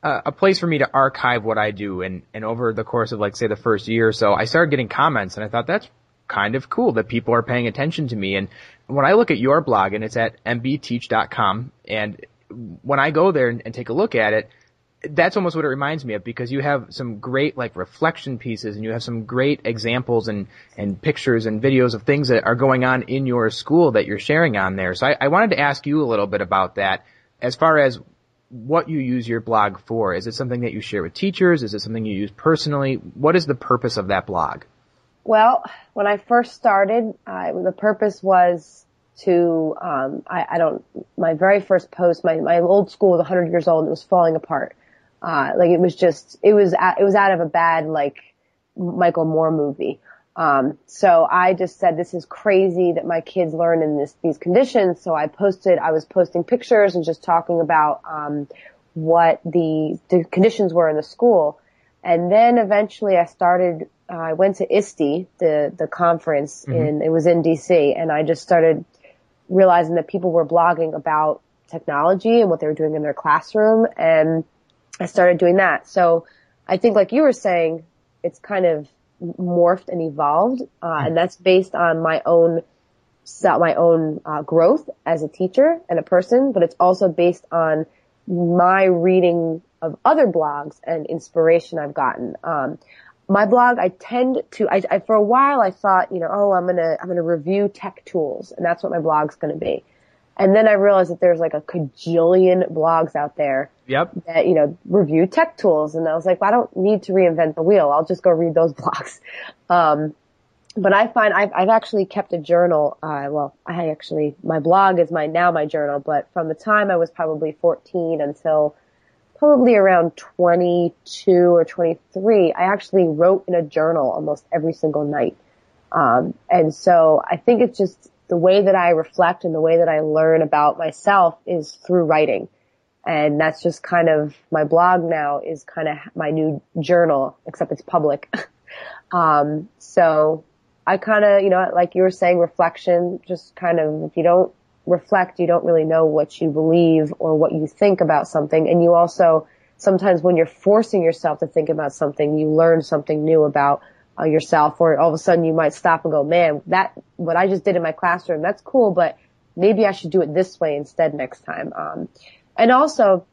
uh, a place for me to archive what I do, and and over the course of like say the first year or so, I started getting comments, and I thought that's kind of cool that people are paying attention to me. And when I look at your blog, and it's at mbteach.com, and when I go there and, and take a look at it, that's almost what it reminds me of because you have some great like reflection pieces and you have some great examples and, and pictures and videos of things that are going on in your school that you're sharing on there. So I, I wanted to ask you a little bit about that as far as what you use your blog for. Is it something that you share with teachers? Is it something you use personally? What is the purpose of that blog? Well, when I first started, uh, the purpose was to um, I, I don't my very first post my my old school was 100 years old and it was falling apart. Uh, like it was just it was it was out of a bad like Michael Moore movie. Um, so I just said this is crazy that my kids learn in this these conditions. So I posted I was posting pictures and just talking about um, what the the conditions were in the school. And then eventually I started uh, I went to ISTE, the the conference mm-hmm. in it was in DC, and I just started realizing that people were blogging about technology and what they were doing in their classroom. And I started doing that. So I think like you were saying, it's kind of morphed and evolved. Uh, and that's based on my own, my own uh, growth as a teacher and a person, but it's also based on my reading of other blogs and inspiration I've gotten. Um, my blog, I tend to, I, I, for a while I thought, you know, oh, I'm gonna, I'm gonna review tech tools and that's what my blog's gonna be. And then I realized that there's like a cajillion blogs out there. Yep. That, you know, review tech tools. And I was like, well, I don't need to reinvent the wheel. I'll just go read those [LAUGHS] blogs. Um, but I find I've, I've actually kept a journal. Uh, well, I actually, my blog is my, now my journal, but from the time I was probably 14 until probably around 22 or 23, I actually wrote in a journal almost every single night. Um, and so I think it's just the way that I reflect and the way that I learn about myself is through writing. And that's just kind of my blog now is kind of my new journal, except it's public. [LAUGHS] um, so I kind of, you know, like you were saying, reflection, just kind of, if you don't reflect, you don't really know what you believe or what you think about something. And you also, sometimes when you're forcing yourself to think about something, you learn something new about uh, yourself or all of a sudden you might stop and go, man, that, what I just did in my classroom, that's cool, but maybe I should do it this way instead next time. Um, and also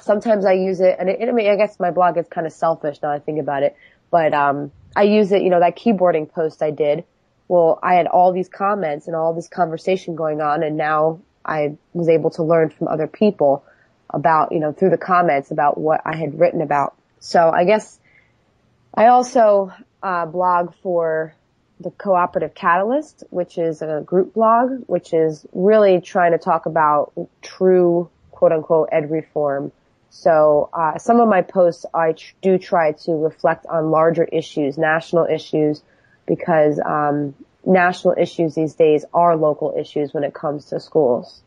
sometimes I use it and it, I mean, I guess my blog is kind of selfish now I think about it, but, um, I use it, you know, that keyboarding post I did well, I had all these comments and all this conversation going on and now I was able to learn from other people about, you know, through the comments about what I had written about. So I guess I also uh, blog for the Cooperative Catalyst, which is a group blog, which is really trying to talk about true quote unquote ed reform. So uh, some of my posts I tr- do try to reflect on larger issues, national issues, because um, national issues these days are local issues when it comes to schools.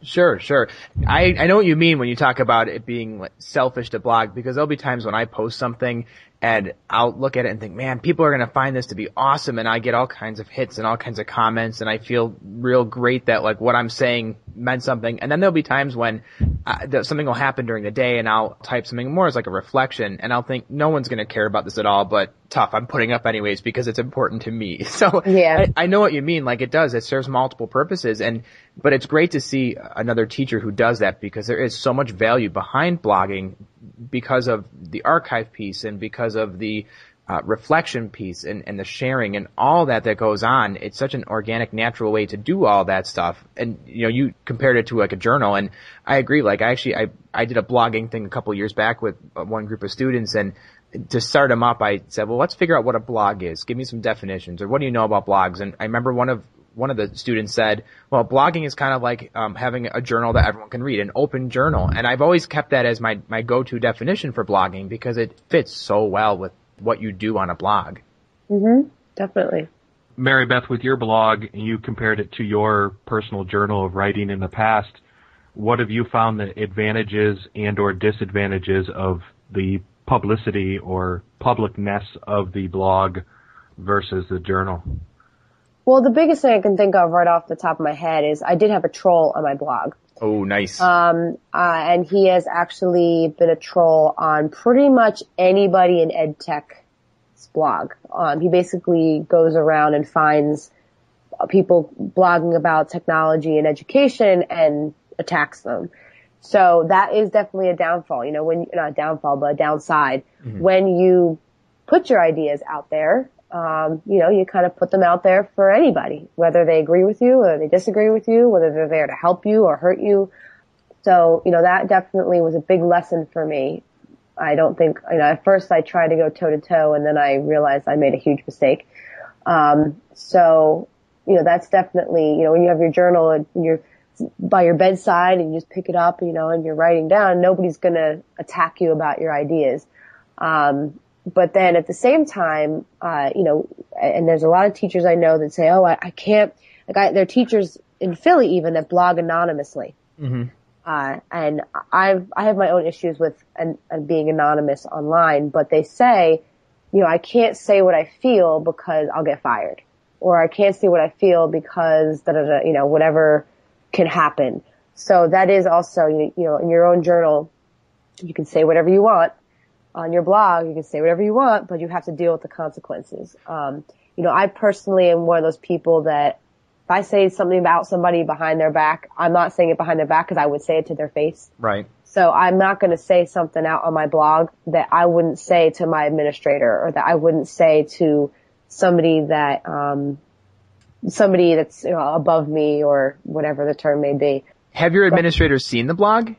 Sure, sure. I, I know what you mean when you talk about it being selfish to blog because there'll be times when I post something and I'll look at it and think, man, people are going to find this to be awesome. And I get all kinds of hits and all kinds of comments and I feel real great that like what I'm saying meant something. And then there'll be times when uh, something will happen during the day and I'll type something more as like a reflection and I'll think no one's going to care about this at all, but tough. I'm putting up anyways because it's important to me. [LAUGHS] So yeah. I, I know what you mean. Like it does. It serves multiple purposes and, but it's great to see another teacher who does that because there is so much value behind blogging because of the archive piece and because of the uh, reflection piece and, and the sharing and all that that goes on. It's such an organic, natural way to do all that stuff. And you know, you compared it to like a journal, and I agree. Like I actually, I I did a blogging thing a couple years back with uh, one group of students, and to start them up, I said, well, let's figure out what a blog is. Give me some definitions, or what do you know about blogs? And I remember one of one of the students said, well, blogging is kind of like um, having a journal that everyone can read, an open journal. And I've always kept that as my, my go-to definition for blogging because it fits so well with what you do on a blog. Mm-hmm. Definitely. Mary Beth, with your blog, you compared it to your personal journal of writing in the past. What have you found the advantages and or disadvantages of the publicity or publicness of the blog versus the journal? Well, the biggest thing I can think of right off the top of my head is I did have a troll on my blog. Oh, nice. Um, uh, and he has actually been a troll on pretty much anybody in EdTech's blog. Um, he basically goes around and finds people blogging about technology and education and attacks them. So that is definitely a downfall. You know, when not a downfall, but a downside mm-hmm. when you put your ideas out there um, you know, you kind of put them out there for anybody, whether they agree with you, or they disagree with you, whether they're there to help you or hurt you. So, you know, that definitely was a big lesson for me. I don't think, you know, at first I tried to go toe to toe and then I realized I made a huge mistake. Um, so, you know, that's definitely, you know, when you have your journal and you're by your bedside and you just pick it up, you know, and you're writing down, nobody's going to attack you about your ideas. Um, but then at the same time, uh, you know, and there's a lot of teachers I know that say, oh, I, I can't, like I, there are teachers in Philly even that blog anonymously. Mm-hmm. Uh, and I've, I have my own issues with and being anonymous online, but they say, you know, I can't say what I feel because I'll get fired. Or I can't say what I feel because da da da, you know, whatever can happen. So that is also, you know, in your own journal, you can say whatever you want, on your blog, you can say whatever you want, but you have to deal with the consequences. Um, you know, I personally am one of those people that if I say something about somebody behind their back, I'm not saying it behind their back because I would say it to their face. Right. So I'm not going to say something out on my blog that I wouldn't say to my administrator or that I wouldn't say to somebody that, um, somebody that's you know, above me or whatever the term may be. Have your administrators seen the blog?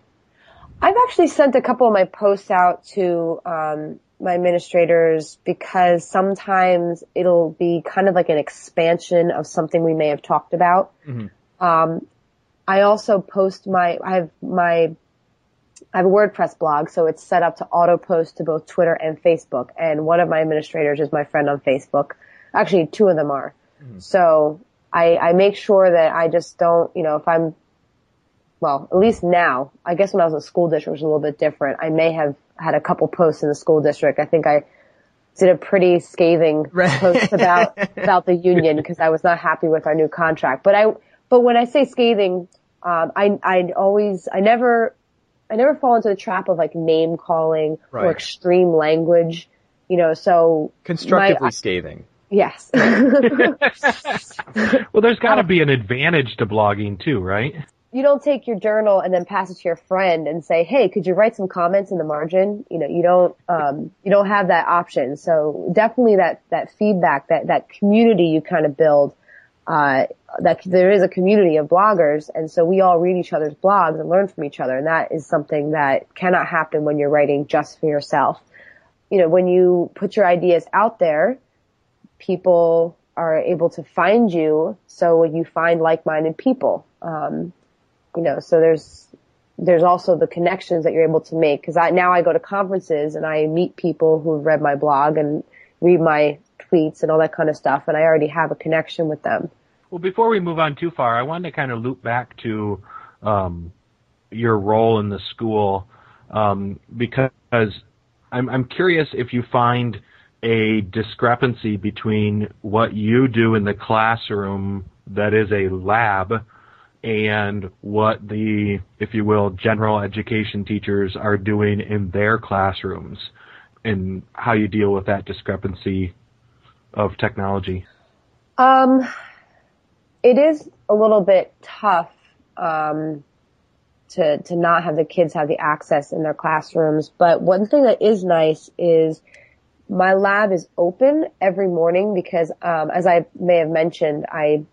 I've actually sent a couple of my posts out to um, my administrators because sometimes it'll be kind of like an expansion of something we may have talked about. Mm-hmm. Um, I also post my I have my I have a WordPress blog, so it's set up to auto post to both Twitter and Facebook. And one of my administrators is my friend on Facebook. Actually, two of them are. Mm-hmm. So I, I make sure that I just don't, you know, if I'm well, at least now, I guess when I was in school district it was a little bit different. I may have had a couple posts in the school district. I think I did a pretty scathing [LAUGHS] right. post about, about the union because I was not happy with our new contract. But I, but when I say scathing, um, I, I always, I never, I never fall into the trap of like name calling right. or extreme language, you know, so. Constructively my, scathing. Yes. [LAUGHS] [LAUGHS] well, there's got to be an advantage to blogging too, right? You don't take your journal and then pass it to your friend and say, "Hey, could you write some comments in the margin?" You know, you don't um, you don't have that option. So definitely that that feedback, that that community you kind of build. Uh, that there is a community of bloggers, and so we all read each other's blogs and learn from each other, and that is something that cannot happen when you're writing just for yourself. You know, when you put your ideas out there, people are able to find you, so you find like-minded people. Um, you know, so there's, there's also the connections that you're able to make. Cause I, now I go to conferences and I meet people who've read my blog and read my tweets and all that kind of stuff. And I already have a connection with them. Well, before we move on too far, I wanted to kind of loop back to um, your role in the school um, because I'm, I'm curious if you find a discrepancy between what you do in the classroom that is a lab and what the, if you will, general education teachers are doing in their classrooms and how you deal with that discrepancy of technology. Um, it is a little bit tough, um, to, to not have the kids have the access in their classrooms. But one thing that is nice is my lab is open every morning because, um, as I may have mentioned, I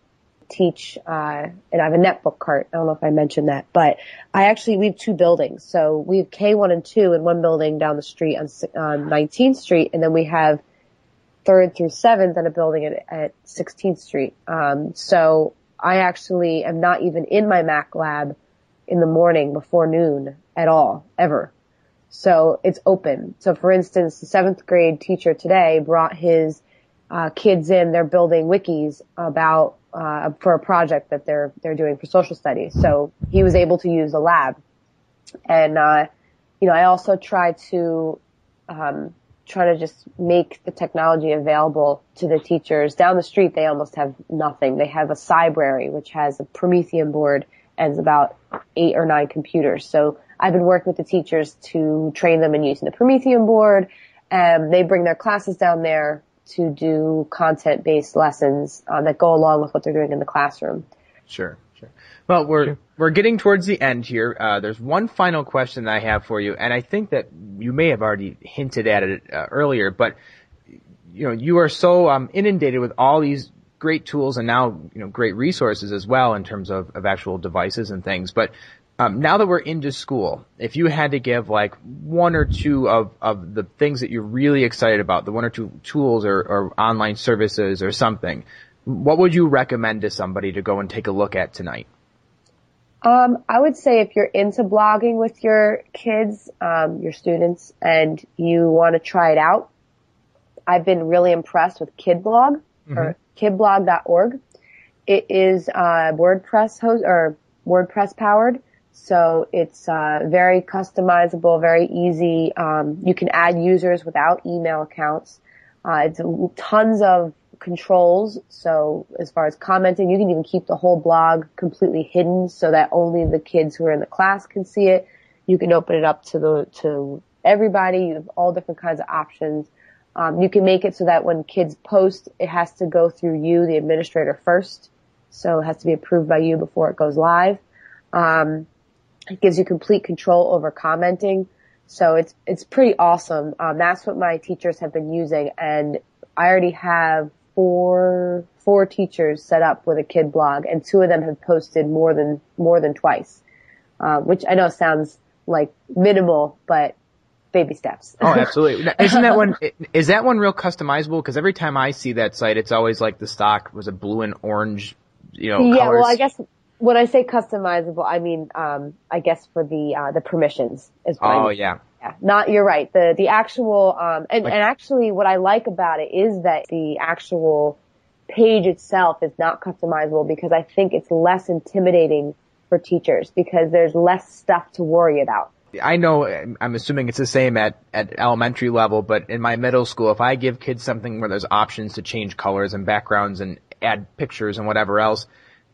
teach, uh, and I have a netbook cart. I don't know if I mentioned that, but I actually, we have two buildings. So we have K1 and 2 in one building down the street on, on 19th Street, and then we have third through seventh in a building at, at 16th Street. Um, so I actually am not even in my Mac lab in the morning before noon at all, ever. So it's open. So for instance, the seventh grade teacher today brought his uh, kids in. They're building wikis about uh, for a project that they're they're doing for social studies. So he was able to use a lab, and uh, you know I also try to um, try to just make the technology available to the teachers down the street. They almost have nothing. They have a Cybrary which has a Promethean board and about eight or nine computers. So I've been working with the teachers to train them in using the Promethean board. and they bring their classes down there to do content-based lessons uh, that go along with what they're doing in the classroom. Sure, sure. Well, we're sure. we're getting towards the end here. Uh, there's one final question that I have for you, and I think that you may have already hinted at it uh, earlier, but you know, you are so um, inundated with all these great tools and now you know great resources as well in terms of, of actual devices and things. But um, now that we're into school, if you had to give like one or two of, of the things that you're really excited about, the one or two tools or, or online services or something, what would you recommend to somebody to go and take a look at tonight? Um, I would say if you're into blogging with your kids, um, your students, and you want to try it out, I've been really impressed with KidBlog mm-hmm. or kidblog.org. It is uh, WordPress host or WordPress powered, so it's uh, very customizable, very easy. Um, you can add users without email accounts. Uh, it's tons of controls. So as far as commenting, you can even keep the whole blog completely hidden so that only the kids who are in the class can see it. You can open it up to the to everybody. You have all different kinds of options. Um, you can make it so that when kids post, it has to go through you, the administrator first. So it has to be approved by you before it goes live. Um, it gives you complete control over commenting. So it's, it's pretty awesome. Um, that's what my teachers have been using and I already have four, four teachers set up with a kid blog and two of them have posted more than, more than twice. Uh, which I know sounds like minimal, but baby steps. oh, [LAUGHS] absolutely. Isn't that one, is that one real customizable? Cause every time I see that site, it's always like the stock was a blue and orange, you know, Yeah, colors. well, I guess when I say customizable, I mean, um, I guess for the, uh, the permissions is what Oh, I mean. yeah. Yeah, not, you're right. The, the actual, um, and, like, and actually what I like about it is that the actual page itself is not customizable because I think it's less intimidating for teachers because there's less stuff to worry about. I know, I'm assuming it's the same at, at elementary level, but in my middle school, if I give kids something where there's options to change colors and backgrounds and add pictures and whatever else,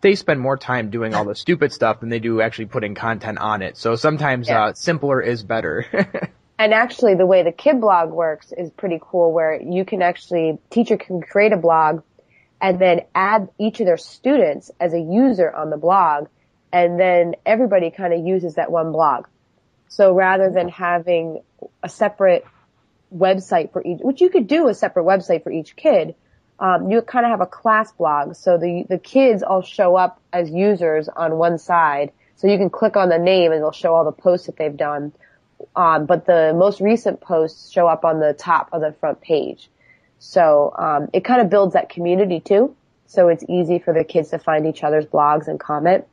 they spend more time doing all [LAUGHS] the stupid stuff than they do actually putting content on it. So sometimes, yeah. uh, simpler is better. [LAUGHS] and actually the way the kid blog works is pretty cool where you can actually, teacher can create a blog and then add each of their students as a user on the blog and then everybody kind of uses that one blog. So rather than having a separate website for each, which you could do a separate website for each kid, um, you kind of have a class blog. So the the kids all show up as users on one side. So you can click on the name and it'll show all the posts that they've done. Um, but the most recent posts show up on the top of the front page. So um, it kind of builds that community too. So it's easy for the kids to find each other's blogs and comment.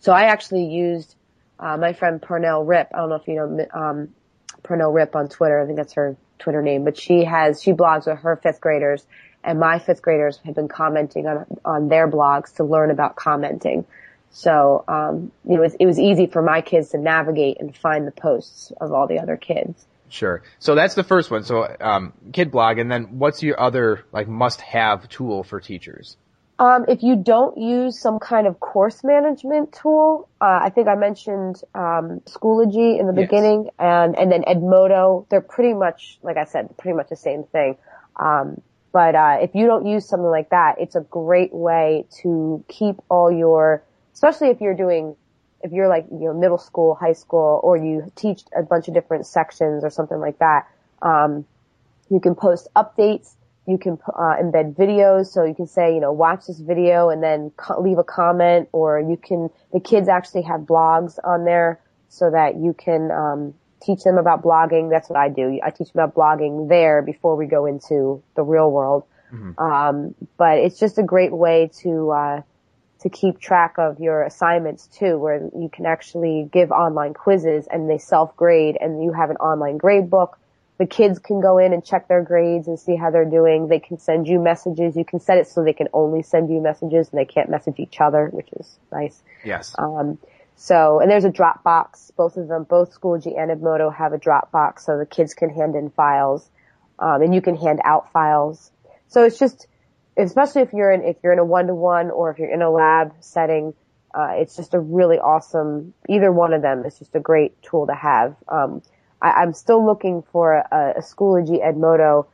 So I actually used uh, my friend Pernille Ripp. I don't know if you know um, Pernille Ripp on Twitter. I think that's her Twitter name. But she has she blogs with her fifth graders, and my fifth graders have been commenting on on their blogs to learn about commenting. So, um, it was, it was easy for my kids to navigate and find the posts of all the other kids. Sure. So that's the first one. So, um, Kid Blog, and then what's your other like must-have tool for teachers? Um, if you don't use some kind of course management tool, uh, I think I mentioned um, Schoology in the Yes. beginning, and and then Edmodo. They're pretty much, like I said, pretty much the same thing. Um, but uh, if you don't use something like that, it's a great way to keep all your, especially if you're doing, if you're like you know middle school, high school, or you teach a bunch of different sections or something like that. Um, you can post updates. You can uh, embed videos, so you can say, you know, watch this video and then co- leave a comment, or you can. The kids actually have blogs on there, so that you can um, teach them about blogging. That's what I do. I teach them about blogging there before we go into the real world. Um, but it's just a great way to uh, to keep track of your assignments too, where you can actually give online quizzes and they self grade, and you have an online grade book the kids can go in and check their grades and see how they're doing. They can send you messages. You can set it so they can only send you messages and they can't message each other, which is nice. Yes. Um, so, and there's a Dropbox. Both of them, both Schoology and Edmodo have a Dropbox so the kids can hand in files. Um, and you can hand out files. So it's just, especially if you're in, if you're in a one-to-one or if you're in a lab setting, uh, it's just a really awesome, either one of them is just a great tool to have. Um, I, I'm still looking for a, a Schoology Edmodo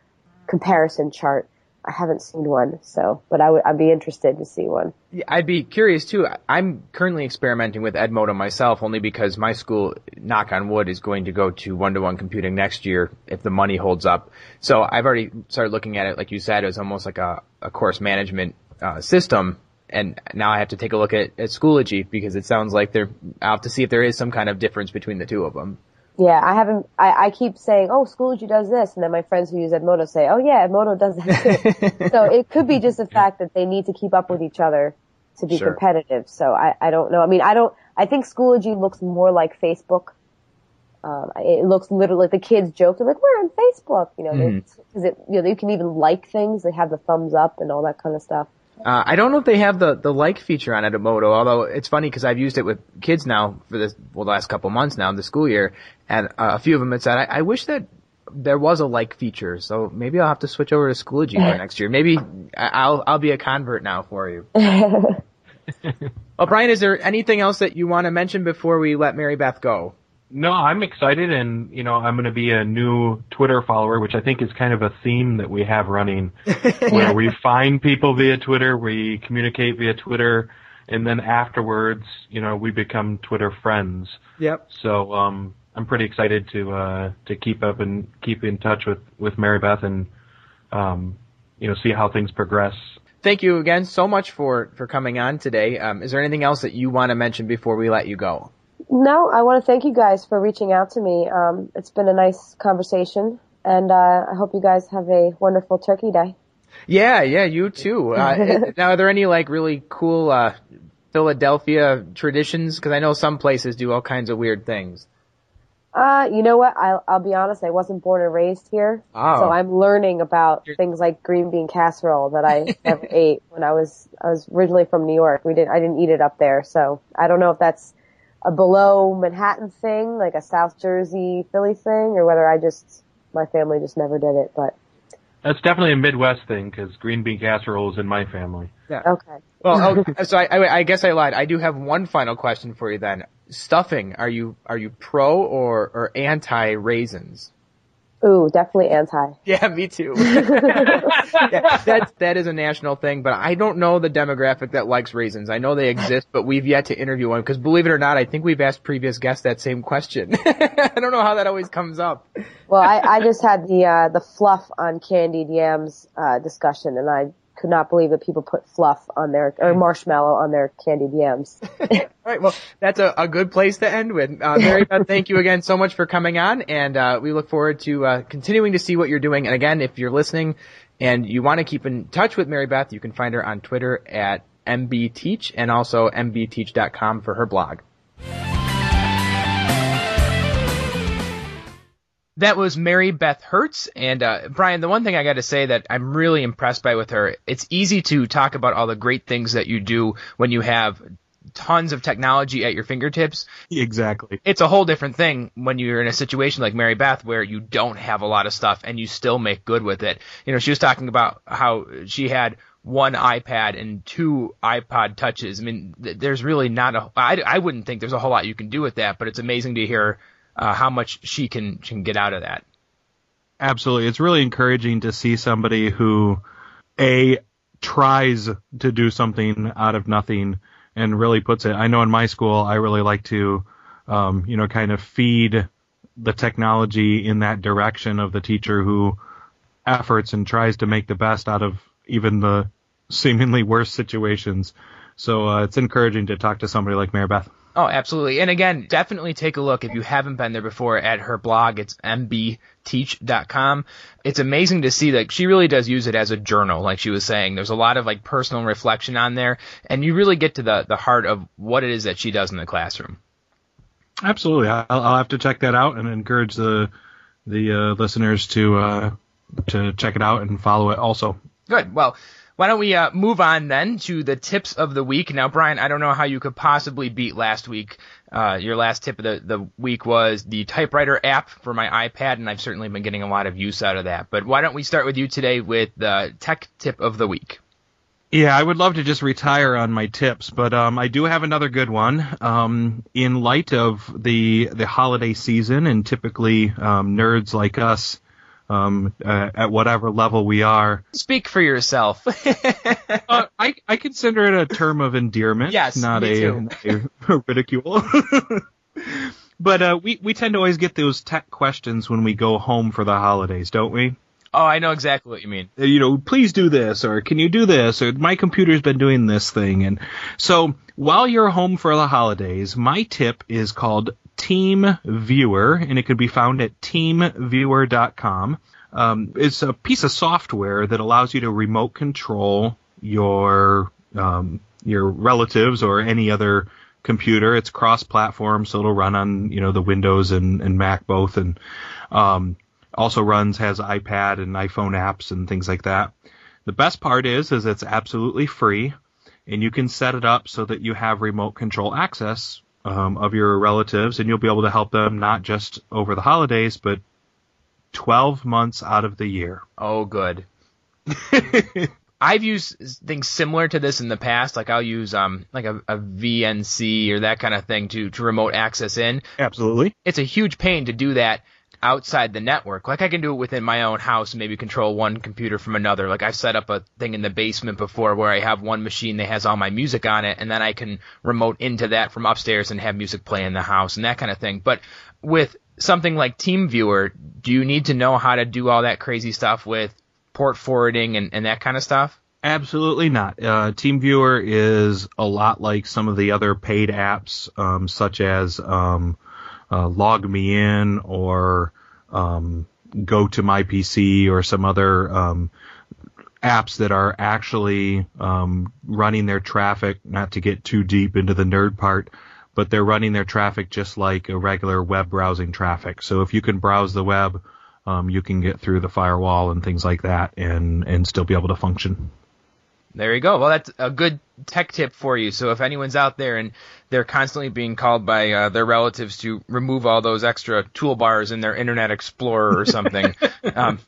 comparison chart. I haven't seen one, so, but I would, I'd be interested to see one. Yeah, I'd be curious too. I'm currently experimenting with Edmodo myself only because my school, knock on wood, is going to go to one-to-one computing next year if the money holds up. So I've already started looking at it, like you said, as almost like a, a course management uh, system. And now I have to take a look at, at Schoology because it sounds like I'll have to see if there is some kind of difference between the two of them. Yeah, I haven't. I, I keep saying, "Oh, Schoology does this," and then my friends who use Edmodo say, "Oh yeah, Edmodo does that too." [LAUGHS] so it could be just the fact that they need to keep up with each other to be Sure. competitive. So I, I don't know. I mean, I don't. I think Schoology looks more like Facebook. Um, it looks literally the kids joke. They're like, "We're on Facebook," you know, because it you know you can even like things. They have the thumbs up and all that kind of stuff. Uh, I don't know if they have the, the like feature on Edmodo, although it's funny because I've used it with kids now for this, well, the last couple months now, the school year, and uh, a few of them had said, I, I wish that there was a like feature, so maybe I'll have to switch over to Schoology [LAUGHS] for next year. Maybe I- I'll, I'll be a convert now for you. [LAUGHS] well, Brian, is there anything else that you want to mention before we let Mary Beth go? No, I'm excited, and you know, I'm going to be a new Twitter follower, which I think is kind of a theme that we have running, [LAUGHS] where we find people via Twitter, we communicate via Twitter, and then afterwards, you know, we become Twitter friends. Yep. So, um, I'm pretty excited to uh, to keep up and keep in touch with with Mary Beth and um, you know, see how things progress. Thank you again so much for, for coming on today. Um, is there anything else that you want to mention before we let you go? No, I want to thank you guys for reaching out to me. Um, it's been a nice conversation, and uh, I hope you guys have a wonderful Turkey Day. Yeah, yeah, you too. [LAUGHS] Uh, now, are there any like really cool uh, Philadelphia traditions? Because I know some places do all kinds of weird things. Uh, you know what? I'll, I'll be honest. I wasn't born and raised here, Oh. so I'm learning about things like green bean casserole that I [LAUGHS] never ate when I was I was originally from New York. We didn't I didn't eat it up there, so I don't know if that's a below Manhattan thing, like a South Jersey Philly thing, or whether I just my family just never did it. But That's definitely a Midwest thing because green bean casserole is in my family. Yeah. okay. Well, oh, [LAUGHS] so I, I, I guess I lied. I do have one final question for you then. Stuffing, are you are you pro or, or anti raisins? Ooh, definitely anti. [LAUGHS] Yeah, me too. [LAUGHS] yeah, that that is a national thing, but I don't know the demographic that likes raisins. I know they exist, but we've yet to interview one because believe it or not, I think we've asked previous guests that same question. [LAUGHS] I don't know how that always comes up. Well, I, I just had the uh, the fluff on candied yams uh, discussion, and I could not believe that people put fluff on their or marshmallow on their candied yams. [LAUGHS] All right, well, that's a, a good place to end with. Uh, [LAUGHS] Mary Beth, thank you again so much for coming on, and uh, we look forward to uh, continuing to see what you're doing. And again, if you're listening and you want to keep in touch with Mary Beth, you can find her on Twitter at mbteach and also mbteach.com for her blog. That was Mary Beth Hertz. And uh, Brian, the one thing I got to say that I'm really impressed by with her, it's easy to talk about all the great things that you do when you have tons of technology at your fingertips. Exactly. It's a whole different thing when you're in a situation like Mary Beth where you don't have a lot of stuff and you still make good with it. You know, she was talking about how she had one iPad and two iPod touches. I mean, th- there's really not a, I, I wouldn't think there's a whole lot you can do with that, but it's amazing to hear uh, how much she can, can get out of that. Absolutely. It's really encouraging to see somebody who, A, tries to do something out of nothing and really puts it. I know in my school, I really like to, um, you know, kind of feed the technology in that direction of the teacher who efforts and tries to make the best out of even the seemingly worst situations. So uh, it's encouraging to talk to somebody like Mary Beth. Oh, absolutely. And again, definitely take a look if you haven't been there before at her blog. It's mbteach.com. It's amazing to see that she really does use it as a journal, like she was saying. There's a lot of like personal reflection on there, and you really get to the, the heart of what it is that she does in the classroom. Absolutely. I'll, I'll have to check that out and encourage the the uh, listeners to uh, to check it out and follow it also. Good. Well, why don't we uh, move on then to the tips of the week? Now, Brian, I don't know how you could possibly beat last week. Uh, your last tip of the, the week was the typewriter app for my iPad, and I've certainly been getting a lot of use out of that. But why don't we start with you today with the tech tip of the week? Yeah, I would love to just retire on my tips, but um, I do have another good one. Um, in light of the the holiday season, and typically um, nerds like us um, uh, at whatever level we are. Speak for yourself. [LAUGHS] uh, I, I consider it a term of endearment, yes, not a, [LAUGHS] a, ridicule. [LAUGHS] but uh, we we tend to always get those tech questions when we go home for the holidays, don't we? Oh, I know exactly what you mean. Uh, you know, please do this, or can you do this, or my computer's been doing this thing. And so while you're home for the holidays, my tip is called TeamViewer, and it could be found at teamviewer.com. Um, it's a piece of software that allows you to remote control your um, your relatives or any other computer. It's cross-platform, so it'll run on you know the Windows and, and Mac both, and um, also runs has iPad and iPhone apps and things like that. The best part is is it's absolutely free, and you can set it up so that you have remote control access um, of your relatives, and you'll be able to help them not just over the holidays, but 12 months out of the year. Oh, good. [LAUGHS] I've used things similar to this in the past. Like I'll use um like a, a, VNC or that kind of thing to to remote access in. Absolutely. It's a huge pain to do that outside the network. Like I can do it within my own house and maybe control one computer from another. Like I've set up a thing in the basement before where I have one machine that has all my music on it and then I can remote into that from upstairs and have music play in the house and that kind of thing. But with something like TeamViewer, do you need to know how to do all that crazy stuff with port forwarding and, and that kind of stuff? Absolutely not. Uh, TeamViewer is a lot like some of the other paid apps, um, such as um, uh, LogMeIn or um, GoToMyPC or some other um, apps that are actually um, running their traffic. Not to get too deep into the nerd part, but they're running their traffic just like a regular web browsing traffic. So if you can browse the web, um, you can get through the firewall and things like that, and and still be able to function. There you go. Well, that's a good tech tip for you. So if anyone's out there and they're constantly being called by uh, their relatives to remove all those extra toolbars in their Internet Explorer or something, [LAUGHS] um,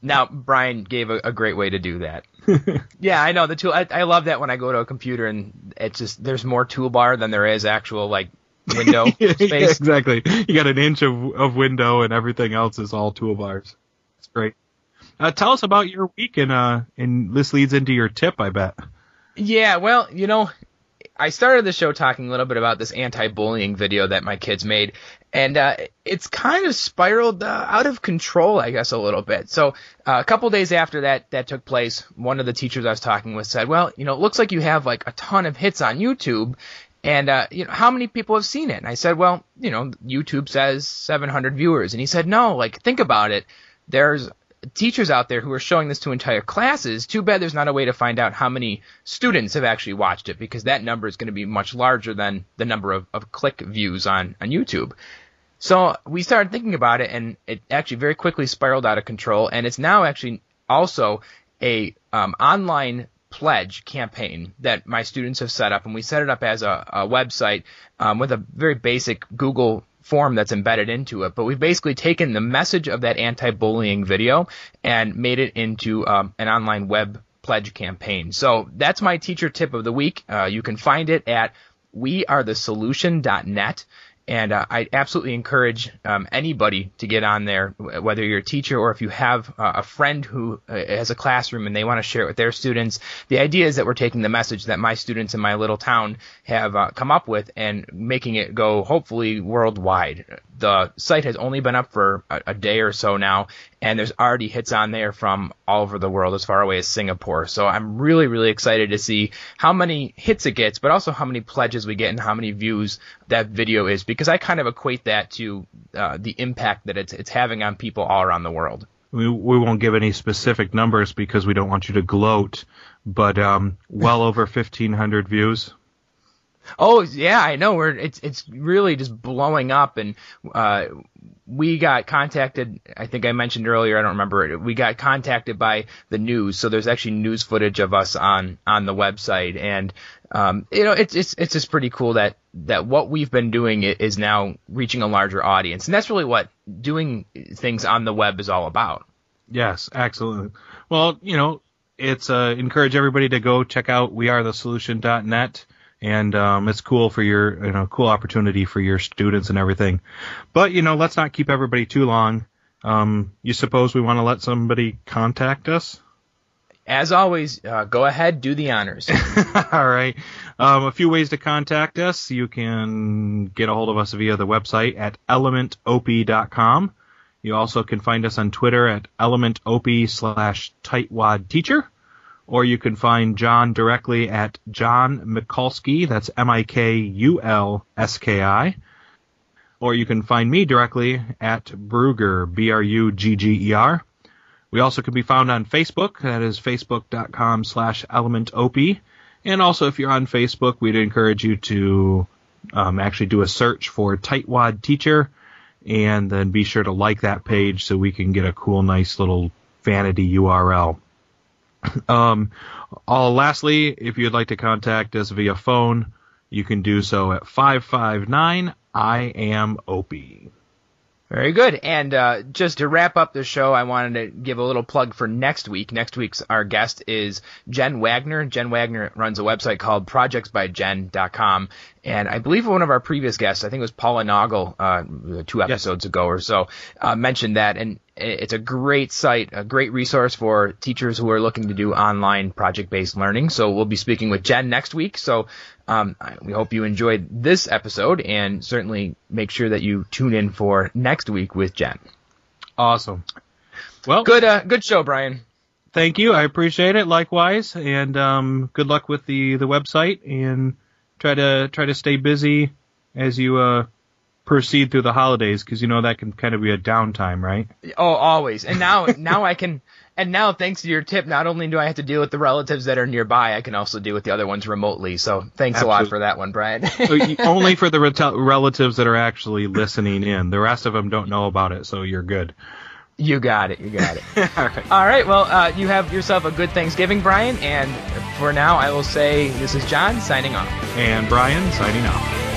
now Brian gave a, a, great way to do that. [LAUGHS] yeah, I know the tool. I, I, love that when I go to a computer and it's just there's more toolbar than there is actual like window [LAUGHS] space. yeah, exactly. You got an inch of, of window and everything else is all toolbars. It's great. Uh, tell us about your week, and uh, and this leads into your tip, I bet. Yeah, well, you know, I started the show talking a little bit about this anti-bullying video that my kids made, and uh, it's kind of spiraled uh, out of control, I guess, a little bit. So uh, a couple days after that that took place, one of the teachers I was talking with said, "Well, you know, it looks like you have like a ton of hits on YouTube." And uh, you know, how many people have seen it? And I said, well, you know, YouTube says 700 viewers. And he said, no, like think about it. There's teachers out there who are showing this to entire classes. Too bad there's not a way to find out how many students have actually watched it because that number is going to be much larger than the number of, of click views on, on YouTube. So we started thinking about it and it actually very quickly spiraled out of control and it's now actually also a um, online pledge campaign that my students have set up, and we set it up as a, a website um, with a very basic Google form that's embedded into it. But we've basically taken the message of that anti-bullying video and made it into um, an online web pledge campaign. So that's my teacher tip of the week. Uh, you can find it at wearethesolution.net. And uh, I absolutely encourage um, anybody to get on there, whether you're a teacher or if you have uh, a friend who uh, has a classroom and they want to share it with their students. The idea is that we're taking the message that my students in my little town have uh, come up with and making it go hopefully worldwide the site has only been up for a, a, day or so now, and there's already hits on there from all over the world, as far away as Singapore. So I'm really, really excited to see how many hits it gets, but also how many pledges we get and how many views that video is, because I kind of equate that to uh, the impact that it's it's having on people all around the world. We we won't give any specific numbers because we don't want you to gloat, but um, well over 1,500 views. Oh yeah, I know. We're it's it's really just blowing up, and uh, we got contacted. I think I mentioned earlier. I don't remember it. We got contacted by the news, so there's actually news footage of us on on the website, and um, you know, it's it's it's just pretty cool that that what we've been doing is now reaching a larger audience, and that's really what doing things on the web is all about. Yes, absolutely. Well, you know, it's uh, encourage everybody to go check out wearethesolution.net and um, it's cool for your you know cool opportunity for your students and everything. But you know, let's not keep everybody too long. Um, you suppose we want to let somebody contact us? As always, uh, go ahead, do the honors. [LAUGHS] All right. Um, a few ways to contact us. You can get a hold of us via the website at elementop.com. You also can find us on Twitter at elementop slash tightwad teacher or you can find John directly at John Mikulski, that's M-I-K-U-L-S-K-I, or you can find me directly at Brugger, B-R-U-G-G-E-R. We also can be found on Facebook, that is facebook.com slash elementop, and also if you're on Facebook, we'd encourage you to um, actually do a search for Tightwad Teacher, and then be sure to like that page so we can get a cool, nice little vanity URL. Um, uh, lastly, if you'd like to contact us via phone, you can do so at 559 I am Opie. Very good. And uh, just to wrap up the show, I wanted to give a little plug for next week. Next week's our guest is Jen Wagner. Jen Wagner runs a website called projectsbyjen.com. And I believe one of our previous guests, I think it was Paula Naugle, uh, two episodes yes. ago or so, uh, mentioned that. And it's a great site, a great resource for teachers who are looking to do online project-based learning. So we'll be speaking with Jen next week. So um, we hope you enjoyed this episode, and certainly make sure that you tune in for next week with Jen. Awesome. Well, good, uh, good show, Brian. Thank you. I appreciate it. Likewise, and um, good luck with the the website, and try to try to stay busy as you uh, proceed through the holidays because you know that can kind of be a downtime, right? Oh, always. And now, [LAUGHS] now I can, and now thanks to your tip, not only do I have to deal with the relatives that are nearby, I can also deal with the other ones remotely. So thanks Absolutely. a lot for that one, Brian. [LAUGHS] only for the relatives that are actually listening in. The rest of them don't know about it, so you're good. You got it. You got it. [LAUGHS] All right. All right. Well, uh, you have yourself a good Thanksgiving, Brian. And for now, I will say this is John signing off. And Brian signing off.